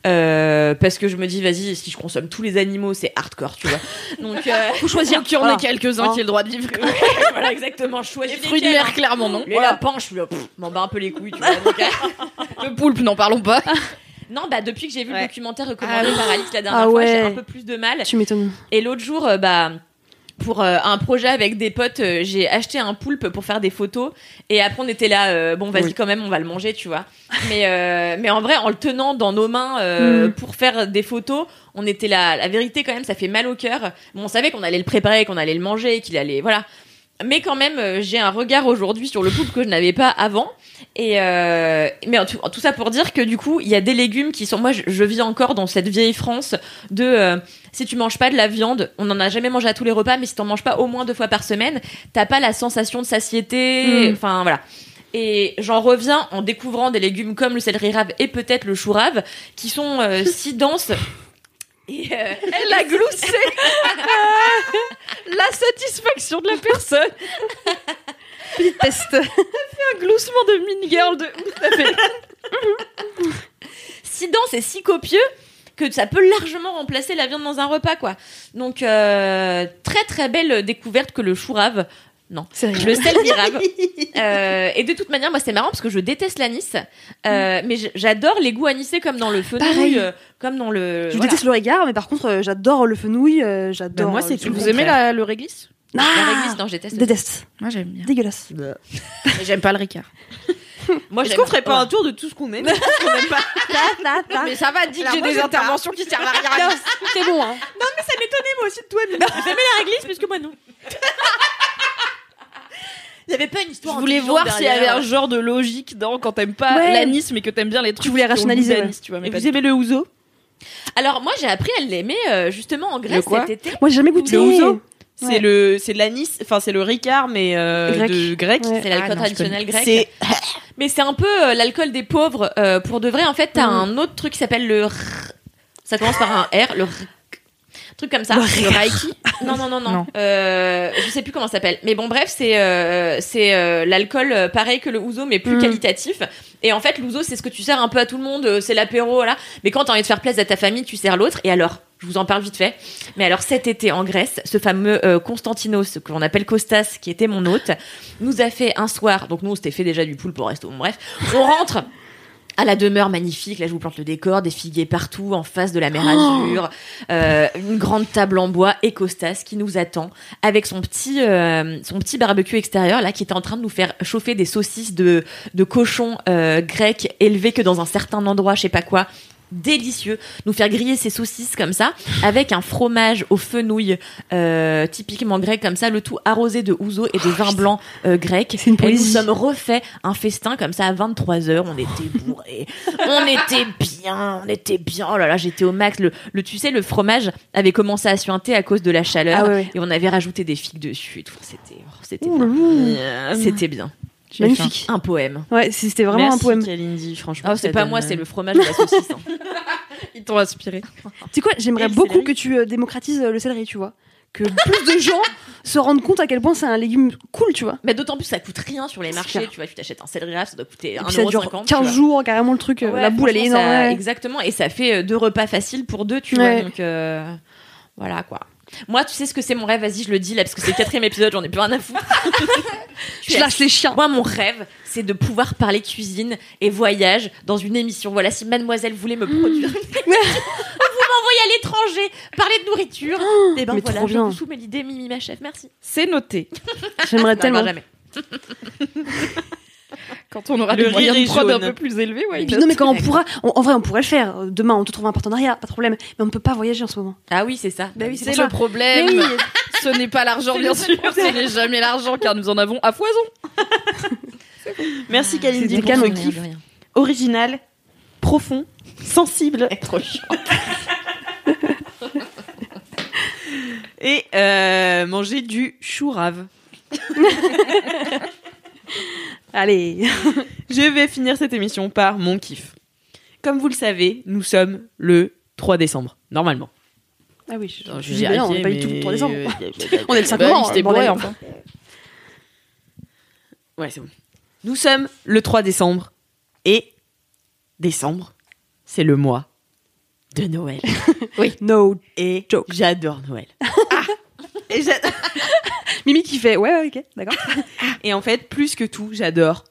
Parce que je me dis, vas-y, si je consomme tous les animaux, c'est hardcore, tu vois. Donc Faut choisir. Qu'il y en ait quelques-uns Hein. qui aient le droit de vivre. voilà exactement. Je choisis Les fruits de lesquels, mer, hein. clairement, non. Les Voilà. lapins, je m'en bats un peu les couilles, tu vois. donc, Le poulpe, n'en parlons pas. Non, bah depuis que j'ai vu Ouais. le documentaire recommandé Ah oui. par Alice la dernière Ah fois, j'ai un peu plus de mal. Tu m'étonnes. Et l'autre jour, euh, bah, pour euh, un projet avec des potes, euh, j'ai acheté un poulpe pour faire des photos. Et après, on était là, euh, bon, vas-y, Oui. quand même, on va le manger, tu vois. Mais, mais en vrai, en le tenant dans nos mains Mm. pour faire des photos, on était là. La vérité, quand même, ça fait mal au cœur. Bon, on savait qu'on allait le préparer, qu'on allait le manger, qu'il allait, voilà. Mais quand même, euh, j'ai un regard aujourd'hui sur le poulpe que je n'avais pas avant. Et euh, mais en tout, en tout ça pour dire que du coup, il y a des légumes qui sont. Moi, je, je vis encore dans cette vieille France de euh, si tu manges pas de la viande, on n'en a jamais mangé à tous les repas, mais si t'en manges pas au moins deux fois par semaine, t'as pas la sensation de satiété. Mm. Enfin voilà. Et j'en reviens en découvrant des légumes comme le céleri rave et peut-être le chou rave qui sont euh, si denses. Et euh, Elle a gloussé. La satisfaction de la personne. Petit test. Un gloussement de mini girl de. Fait- si dense et si copieux que ça peut largement remplacer la viande dans un repas quoi. Donc euh, très très belle découverte que le chou rave. Non, C'est le rave. Euh, et de toute manière, moi c'est marrant parce que je déteste l'anis, euh, mais j- j'adore les goûts anisés comme dans le fenouil, Pareil. euh, comme dans le. Je voilà. déteste le regard, mais par contre, euh, j'adore le fenouil. euh, J'adore. Bah, moi, c'est tout Vous aimez la, le réglisse? La Ah réglisse, non, je déteste. Déteste. Moi j'aime bien. Dégueulasse. Mais j'aime pas le ricard. Moi, Est-ce qu'on ferait pas ouais. un tour de tout ce qu'on aime? Tout ce qu'on aime pas Mais ça va, Alors j'ai des interventions qui servent à rien. C'est bon, hein. Ça m'étonnait moi aussi de toi, Mimi. Vous aimez la réglisse plus que moi non. Il y avait pas une Je histoire. voulais intelligente voir s'il y avait un genre de logique dans quand t'aimes pas Ouais. l'anis mais que t'aimes bien les trucs. voulais le goût rationaliser, ouais. tu vois. Mais Et vous aimez le ouzo Alors moi j'ai appris à l'aimer euh, justement en Grèce cet été. Moi, j'ai jamais goûté. Le ouzo C'est Ouais. le c'est l'anis, enfin c'est le ricard mais euh, Grec. de grec. Ouais. C'est l'alcool Ah, je traditionnel grec. C'est Mais c'est un peu euh, l'alcool des pauvres. euh, pour de vrai, en fait, t'as Mm. un autre truc qui s'appelle le. r- Ça commence par un R, le. Truc comme ça. Le Le Reiki Non, non, non, non. Non. Euh, je sais plus comment ça s'appelle. Mais bon, bref, c'est euh, c'est euh, l'alcool euh, pareil que le ouzo, mais plus Mm. qualitatif. Et en fait, l'ouzo, c'est ce que tu sers un peu à tout le monde. C'est l'apéro, voilà. Mais quand t'as envie de faire plaisir à ta famille, tu sers l'autre. Et alors, je vous en parle vite fait. Mais alors, cet été en Grèce, ce fameux euh, Constantinos, que l'on appelle Costas, qui était mon hôte, nous a fait un soir. Donc nous, on s'était fait déjà du poule pour resto. Bon, bref, on rentre. À la demeure magnifique, là je vous plante le décor, des figuiers partout en face de la mer Azur, euh, une grande table en bois et Costas qui nous attend avec son petit euh, son petit barbecue extérieur là qui était en train de nous faire chauffer des saucisses de de cochon euh, grec élevées que dans un certain endroit, je sais pas quoi délicieux, nous faire griller ces saucisses comme ça, avec un fromage au fenouil euh, typiquement grec comme ça, le tout arrosé de ouzo et de vin blanc euh, grec. Une Et nous sommes refait un festin comme ça à 23h, on était bourrés, on était bien, on était bien. Oh là là, j'étais au max. Le, le tu sais, le fromage avait commencé à suinter à cause de la chaleur Ah ouais, et on avait rajouté des figues dessus et tout. C'était, oh, c'était bien. là. C'était bien. Magnifique. fait Un, un poème. Ouais, c'était vraiment Merci, un poème. Kalindi, franchement. Ah, c'est pas donne- moi, c'est le fromage de la saucisse. hein. Ils t'ont inspiré. Tu sais quoi, j'aimerais beaucoup que tu euh, démocratises euh, le céleri, tu vois. Que plus de gens se rendent compte à quel point c'est un légume cool, tu vois. Mais d'autant plus, ça coûte rien sur les C'est marchés. clair. Tu vois, tu t'achètes un céleri ça doit coûter Et puis ça dure 1,50€. 15 jours, carrément le truc. euh, Ouais, la boule, elle est énorme. ça- ouais. Exactement, et ça fait euh, deux repas faciles pour deux, tu Ouais. vois. Donc euh, voilà quoi. Moi, tu sais ce que c'est mon rêve, vas-y, je le dis là, parce que c'est le quatrième épisode, j'en ai plus rien à foutre. Je lâche les chiens. Moi, mon rêve, c'est de pouvoir parler cuisine et voyage dans une émission. Voilà, si mademoiselle voulait me produire une émission, vous m'envoyez à l'étranger, parler de nourriture. et ben mais voilà, trop je bien. vous soumets l'idée, Mimi, ma chef, merci. C'est noté. J'aimerais tellement. n'arrivera jamais. Quand on aura Le des moyens de prod un peu plus élevés, ouais. Puis non, mais quand on pourra, on- en vrai, on pourrait le faire. Demain, on te trouve un partenariat, pas de problème. Mais on ne peut pas voyager en ce moment. Ah oui, c'est ça. Bah oui, c'est le ça. problème. Oui. Ce n'est pas l'argent, bien sûr. Ce n'est jamais l'argent, car nous en avons à foison. Merci Kalindi pour ce kiff original, profond, sensible. Trop chiant. Et euh, manger du chou rave. Allez. Je vais finir cette émission par mon kiff. Comme vous le savez, nous sommes le 3 décembre, normalement. Ah oui, je, Attends, je dis bien, on n'est pas du tout le 3 décembre. On est le 5 Bah, novembre. bordel. bourré, enfin. Ouais, c'est bon. Nous sommes le 3 décembre et décembre, c'est le mois de Noël. No. Et Joke. j'adore Noël. Et, Mimi qui fait, ouais, ouais, ok, d'accord. et en fait, plus que tout, j'adore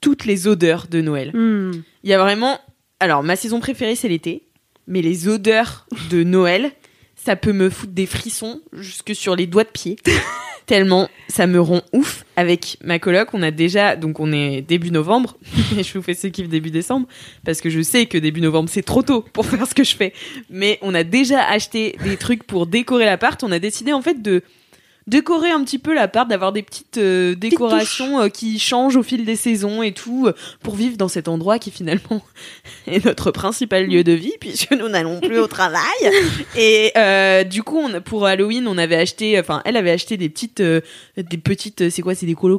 toutes les odeurs de Noël. Hmm. Il y a vraiment. Alors, ma saison préférée, c'est l'été. Mais les odeurs de Noël, ça peut me foutre des frissons jusque sur les doigts de pied. Tellement ça me rend ouf. Avec ma coloc, on a déjà. Donc, on est début novembre. Je vous fais ce kiff début décembre. Parce que je sais que début novembre, c'est trop tôt pour faire ce que je fais. Mais on a déjà acheté des trucs pour décorer l'appart. On a décidé, en fait, de décorer un petit peu l'appart, d'avoir des petites euh, décorations euh, qui changent au fil des saisons et tout, euh, pour vivre dans cet endroit qui finalement est notre principal lieu de vie, puisque nous n'allons plus au travail. Et du coup, on, pour Halloween, on avait acheté, enfin, elle avait acheté des petites, des petites, c'est quoi, c'est des colocentes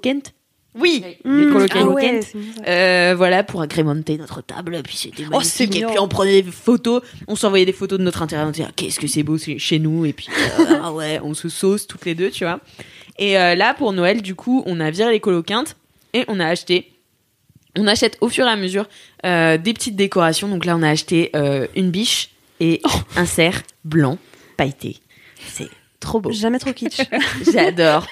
Oui, Hmm. colocentes. Ah ouais. Euh, voilà, pour agrémenter notre table. Puis c'était Oh, magnifique. et mignon. puis on prenait des photos, on s'envoyait des photos de notre intérieur. On disait, ah, qu'est-ce que c'est beau chez nous. Et puis, euh, ah ouais, on se sauce toutes les deux, tu vois. Et euh, là, pour Noël, du coup, on a viré les coloquintes et on a acheté. On achète au fur et à mesure des petites décorations. Donc là, on a acheté une biche et un cerf blanc pailleté. Trop beau. Jamais trop kitsch. J'adore.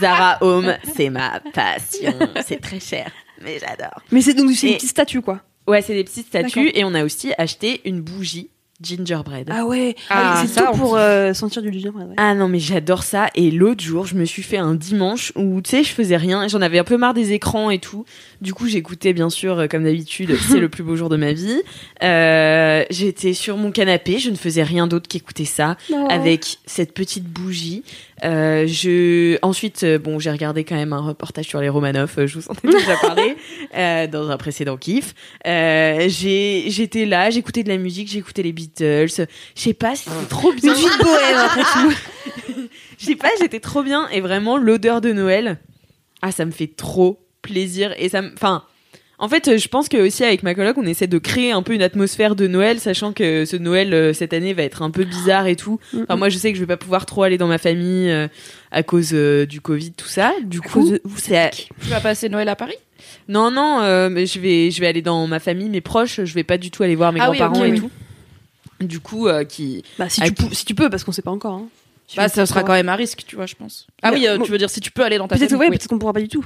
Zara Home, c'est ma passion. C'est très cher, mais j'adore. Mais c'est donc c'est Et- une petite statue, quoi. Ouais, c'est des petites statues et on a aussi acheté une bougie gingerbread. Ah ouais. Ah, c'est ça, tout on pour euh, sentir du gingerbread. ouais. Ah non mais j'adore ça et l'autre jour je me suis fait un dimanche où tu sais je faisais rien j'en avais un peu marre des écrans et tout du coup j'écoutais bien sûr euh, comme d'habitude c'est le plus beau jour de ma vie euh, j'étais sur mon canapé je ne faisais rien d'autre qu'écouter ça Oh. avec cette petite bougie euh, je ensuite euh, bon j'ai regardé quand même un reportage sur les Romanov euh, je vous en ai déjà parlé euh, dans un précédent kiff. Euh, j'ai j'étais là j'écoutais de la musique j'écoutais les Beatles. Je sais pas c'était trop bien. Une bohème, après tout. je sais pas, j'étais trop bien et vraiment l'odeur de Noël, ah ça me fait trop plaisir et ça me, enfin, en fait, je pense que aussi avec ma coloc, on essaie de créer un peu une atmosphère de Noël, sachant que ce Noël euh, cette année va être un peu bizarre et tout. Enfin, moi, je sais que je vais pas pouvoir trop aller dans ma famille euh, à cause euh, du Covid, tout ça. Du coup, c'est à- Tu vas passer Noël à Paris? Non, non, euh, mais je vais, je vais aller dans ma famille, mes proches. Je vais pas du tout aller voir mes Ah oui, grands-parents ok, et oui. tout. Du coup, euh, qui, Bah, si, tu, peux, si tu peux, parce qu'on sait pas encore. hein. Si Bah, tu ça peux sera pas. quand même à risque, tu vois, je pense. Ah Mais, oui, euh, bon, tu veux dire si tu peux aller dans ta Peut-être famille ouais, oui. peut-être qu'on pourra pas du tout.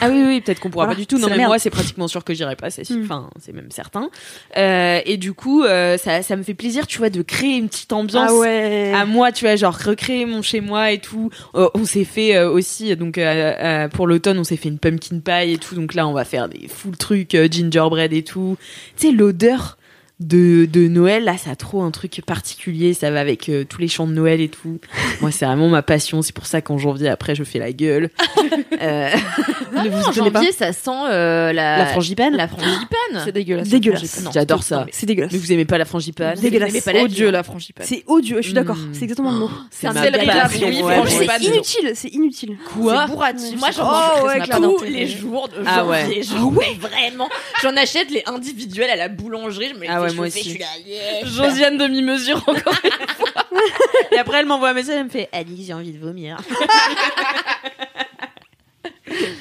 Ah oui, oui, peut-être qu'on pourra Voilà, pas du tout. Non, mais moi, c'est pratiquement sûr que j'irai pas, c'est sûr. Mm. Enfin, c'est même certain. Euh, et du coup, euh, ça, ça me fait plaisir, tu vois, de créer une petite ambiance Ah ouais. à moi, tu vois, genre recréer mon chez moi et tout. Euh, on s'est fait euh, aussi, donc euh, euh, pour l'automne, on s'est fait une pumpkin pie et tout. Donc là, on va faire des full trucs gingerbread et tout. Tu sais, l'odeur de, de Noël, là, ça a trop un truc particulier. Ça va avec euh, tous les chants de Noël et tout. Moi, c'est vraiment ma passion. C'est pour ça qu'en janvier, après, je fais la gueule. Euh, Ne vous en pas. janvier, ça sent euh, la... la frangipane. La frangipane. C'est dégueulasse. Dégueulasse. J'adore ça. C'est dégueulasse. Mais vous aimez pas la frangipane Dégueulasse. Vous pas Odieux la frangipane. C'est odieux, je suis d'accord. Mm. C'est exactement le mot. C'est un. C'est inutile, c'est inutile. Quoi C'est bourratif. Moi, j'en Oh, mange tous les jours de Ah janvier. mange vraiment. J'en achète les individuels à la boulangerie. Je fais moi aussi. Je suis là, yes. Josiane demi-mesure encore. Et après, elle m'envoie un message, elle me fait Alix, j'ai envie de vomir.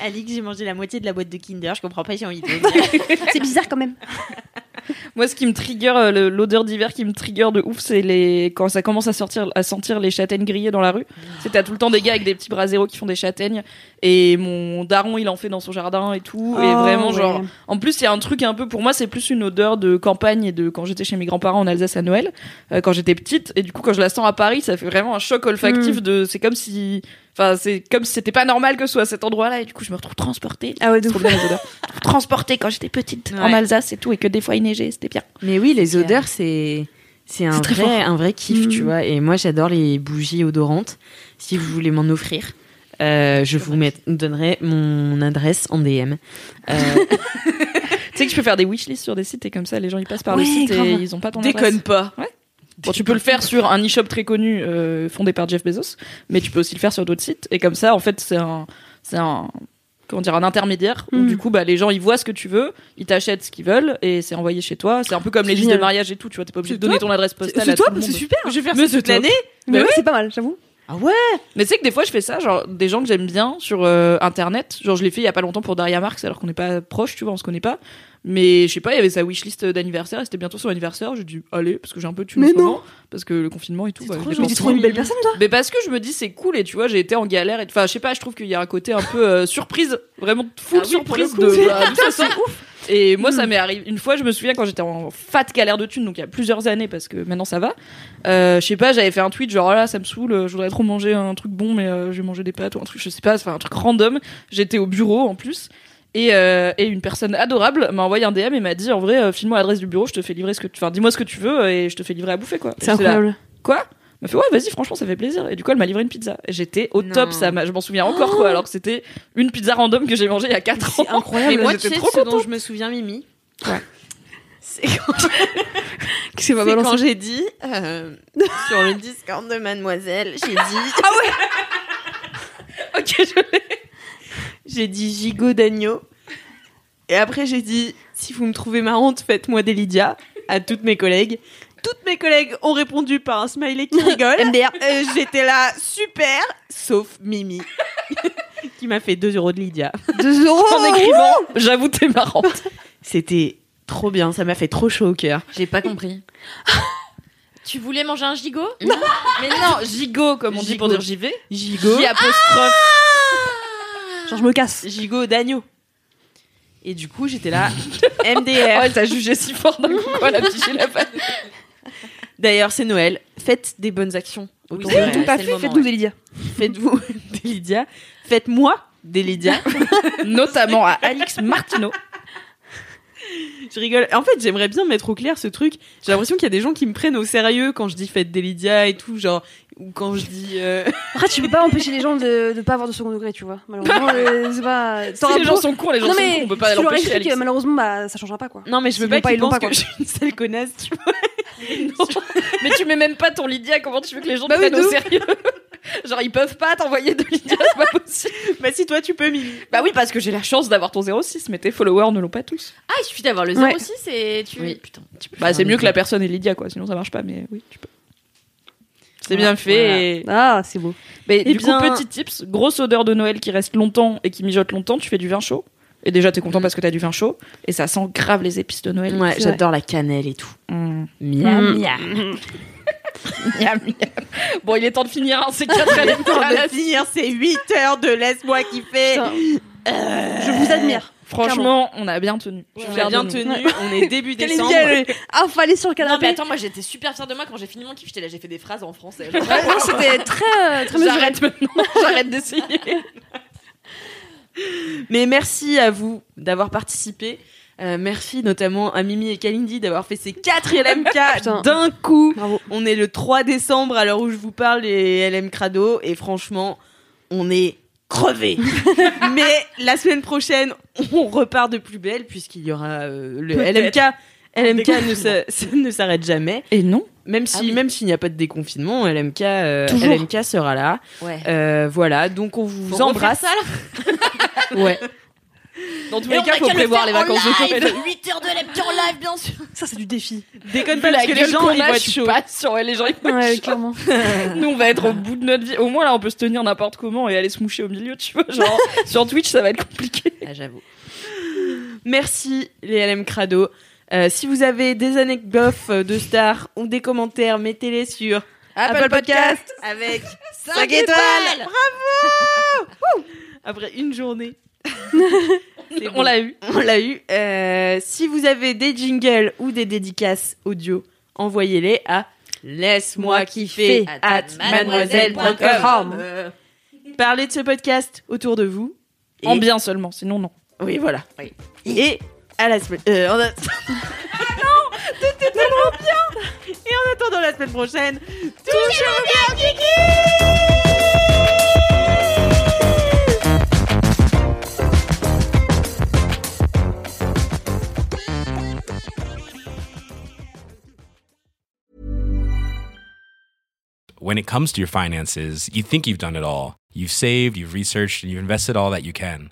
Alix, j'ai mangé la moitié de la boîte de Kinder, je comprends pas, j'ai envie de vomir. C'est bizarre quand même. Moi, ce qui me trigger, euh, l'odeur d'hiver qui me trigger de ouf, c'est les quand ça commence à sortir, à sentir les châtaignes grillées dans la rue. C'est t'as tout le temps des gars avec des petits braseros qui font des châtaignes et mon daron il en fait dans son jardin et tout. et Oh, vraiment ouais. genre, en plus il y a un truc un peu pour moi, c'est plus une odeur de campagne et de quand j'étais chez mes grands-parents en Alsace à Noël, euh, quand j'étais petite. Et du coup quand je la sens à Paris, ça fait vraiment un choc olfactif de, c'est comme si, enfin c'est comme si c'était pas normal que ce soit à cet endroit-là et du coup je me retrouve transportée. Ah ouais, de Trop bien les odeurs. transportée quand j'étais petite en Ouais. Alsace et tout et que des fois il neigeait, c'était bien. Mais oui, les odeurs, c'est. C'est un, vrai, un vrai kiff, tu vois. Et moi, j'adore les bougies odorantes. Si vous voulez m'en offrir, euh, je vous met- donnerai mon adresse en DM. Euh, Tu sais que je peux faire des wishlists sur des sites et comme ça les gens ils passent par le Ouais, site grave. et ils ont pas ton déconne adresse. pas. Bon, tu peux le faire sur un e-shop très connu euh, fondé par Jeff Bezos, mais tu peux aussi le faire sur d'autres sites et comme ça en fait c'est un c'est un comment dire un intermédiaire où Mm. du coup bah les gens ils voient ce que tu veux, ils t'achètent ce qu'ils veulent et c'est envoyé chez toi, c'est un peu comme les listes de mariage et tout, tu vois, t'es pas obligé de donner ton adresse postale C'est à toi, c'est super. Je vais faire Mais ça toute l'année. Mais ouais. ouais, c'est pas mal, j'avoue. Ah ouais? Mais tu sais que des fois je fais ça, genre des gens que j'aime bien sur euh, internet, genre je l'ai fait il y a pas longtemps pour Daria Marx alors qu'on n'est pas proche, tu vois, on se connaît pas. Mais je sais pas, il y avait sa wishlist d'anniversaire, et c'était bientôt son anniversaire, j'ai dit allez parce que j'ai un peu en Mais ce non. moment, parce que le confinement et tout. bah, trop. Mais sont- trop une belle personne, toi? mais parce que je me dis c'est cool et tu vois j'ai été en galère et enfin je sais pas je trouve qu'il y a un côté un peu euh, surprise vraiment full Ah oui, le surprise de c'est- bah, ça sort. Et moi ça m'est arrivé une fois je me souviens quand j'étais en fat galère de thunes donc il y a plusieurs années parce que maintenant ça va. Euh, je sais pas j'avais fait un tweet genre oh là ça me saoule euh, je voudrais trop manger un truc bon mais euh, je vais manger des pâtes ou un truc je sais pas enfin un truc random. J'étais au bureau en plus. Et, euh, et une personne adorable m'a envoyé un DM et m'a dit en vrai file-moi l'adresse du bureau je te fais livrer ce que tu enfin dis-moi ce que tu veux et je te fais livrer à bouffer quoi. C'est là, incroyable. Quoi? M'a fait ouais vas-y franchement ça fait plaisir et du coup elle m'a livré une pizza Et j'étais au Non. top ça je m'en souviens encore quoi alors que c'était une pizza random que j'ai mangée il y a 4 ans C'est incroyable. Mais moi, tu sais trop ce dont je me souviens, Mimi Ouais. C'est quand, j'ai dit euh, sur le Discord de Mademoiselle, j'ai dit ok je l'ai j'ai dit gigot d'agneau. Et après, j'ai dit si vous me trouvez marrante, faites-moi des Lydia à toutes mes collègues. Toutes mes collègues ont répondu par un smiley qui rigole. MDR. Euh, J'étais là, super, sauf Mimi, qui m'a fait 2 euros de Lydia. 2 euros. en écrivant j'avoue t'es marrante C'était trop bien, ça m'a fait trop chaud au cœur. J'ai pas compris. tu voulais manger un gigot? Mais non gigot comme on dit pour Gigot. dire j'y vais Gigot, J apostrophe Genre, je me casse. gigot d'agneau. Et du coup, j'étais là, oh, MDR. elle t'a jugé si fort d'un coup quoi la petite la. D'ailleurs, c'est Noël. Faites des bonnes actions. autour Oui, c'est vrai. Tout à fait, faites-nous des Lydia. Faites-vous des Lydia. Faites-moi des Lydia. notamment à Alix Martineau Je rigole. En fait, j'aimerais bien mettre au clair ce truc. J'ai l'impression qu'il y a des gens qui me prennent au sérieux quand je dis faites des Lydia et tout, genre ou quand je dis. euh, Après, tu peux pas empêcher les gens de, de pas avoir de second degré, tu vois. Malheureusement, euh, c'est pas. si les gens sont cons les gens Non, sont cons on peut pas l'empêcher que malheureusement, bah, ça changera pas, quoi. Non, mais je veux pas pas, qu'ils pensent pas, que je suis une sale connasse. Tu vois. mais tu mets même pas ton Lydia comment tu veux que les gens Bah te prennent au sérieux? Genre ils peuvent pas t'envoyer de Lydia c'est pas possible bah si toi tu peux, Mimi. Bah oui, parce que j'ai la chance d'avoir ton 06, mais tes followers ne l'ont pas tous. Ah, il suffit d'avoir le Ouais. 06 et tu. Oui. Putain. Bah c'est mieux que la personne est Lydia, quoi, sinon ça marche pas, mais oui, tu peux. C'est Voilà, bien fait. et- Ah, c'est beau. Mais Eh du bien- coup, petit tips, grosse odeur de Noël qui reste longtemps et qui mijote longtemps, tu fais du vin chaud. Et déjà, t'es content parce que t'as du vin chaud. Et ça sent grave les épices de Noël. Ouais, j'adore la cannelle et tout. Mm. Miam, Mm. miam. Miam, miam. Bon, il est temps de finir, hein, c'est quatre années Temps de finir ces 8 heures de laisse-moi kiffer. Euh, Je vous admire. Franchement, on a bien tenu. On a bien tenu, on est début décembre. elle- Ah, fallait sur le Non, mais canapé. attends, moi j'étais super fière de moi quand j'ai fini mon kiff. J'étais là, j'ai fait des phrases en français. Genre, Ouais, non, c'était très, très mesuré. J'arrête maintenant, j'arrête d'essayer. Mais merci à vous d'avoir participé. Euh, merci notamment à Mimi et Kalindi d'avoir fait ces 4 LMK Putain. d'un coup. Bravo. On est le 3 décembre à l'heure où je vous parle les LM Crado et franchement, on est crevés. Mais la semaine prochaine, on repart de plus belle puisqu'il y aura euh, le LMK. LMK ne s'arrête jamais. Et non. Même si, Ah oui. même s'il n'y a pas de déconfinement, LMK, euh. LMK sera là. Ouais. Euh, voilà, donc on vous Faut embrasse. ça, là Ouais. Dans tous Et les on cas, a faut le prévoir les vacances de. Noël. 8 heures de LMK en live, bien sûr. Ça, c'est du défi. Déconne pas parce que les gens ils vont être chauds. pas. Ouais, les gens ils vont être Ouais, chauds. clairement. Nous, on va être au bout de notre vie. Au moins, là, on peut se tenir n'importe comment et aller se moucher au milieu, tu vois. Genre, sur Twitch, ça va être compliqué. Ah, j'avoue. Merci les LM Crado. Euh, si vous avez des anecdotes euh, de stars ou des commentaires, mettez-les sur Apple, Podcast avec 5 étoiles. Bravo Après une journée. On l'a eu. On l'a eu. Euh, si vous avez des jingles ou des dédicaces audio, envoyez-les à laisse-moi kiffer at mademoiselle.com. Euh, Parlez de ce podcast autour de vous. Et- En bien seulement, sinon non. Oui, voilà. Et à la semaine. Euh, en a- non, c'était tellement bien. Et en attendant la semaine prochaine, toujours bien, Kiki. when it comes to your finances, you think you've done it all. You've saved, you've researched, and you've invested all that you can.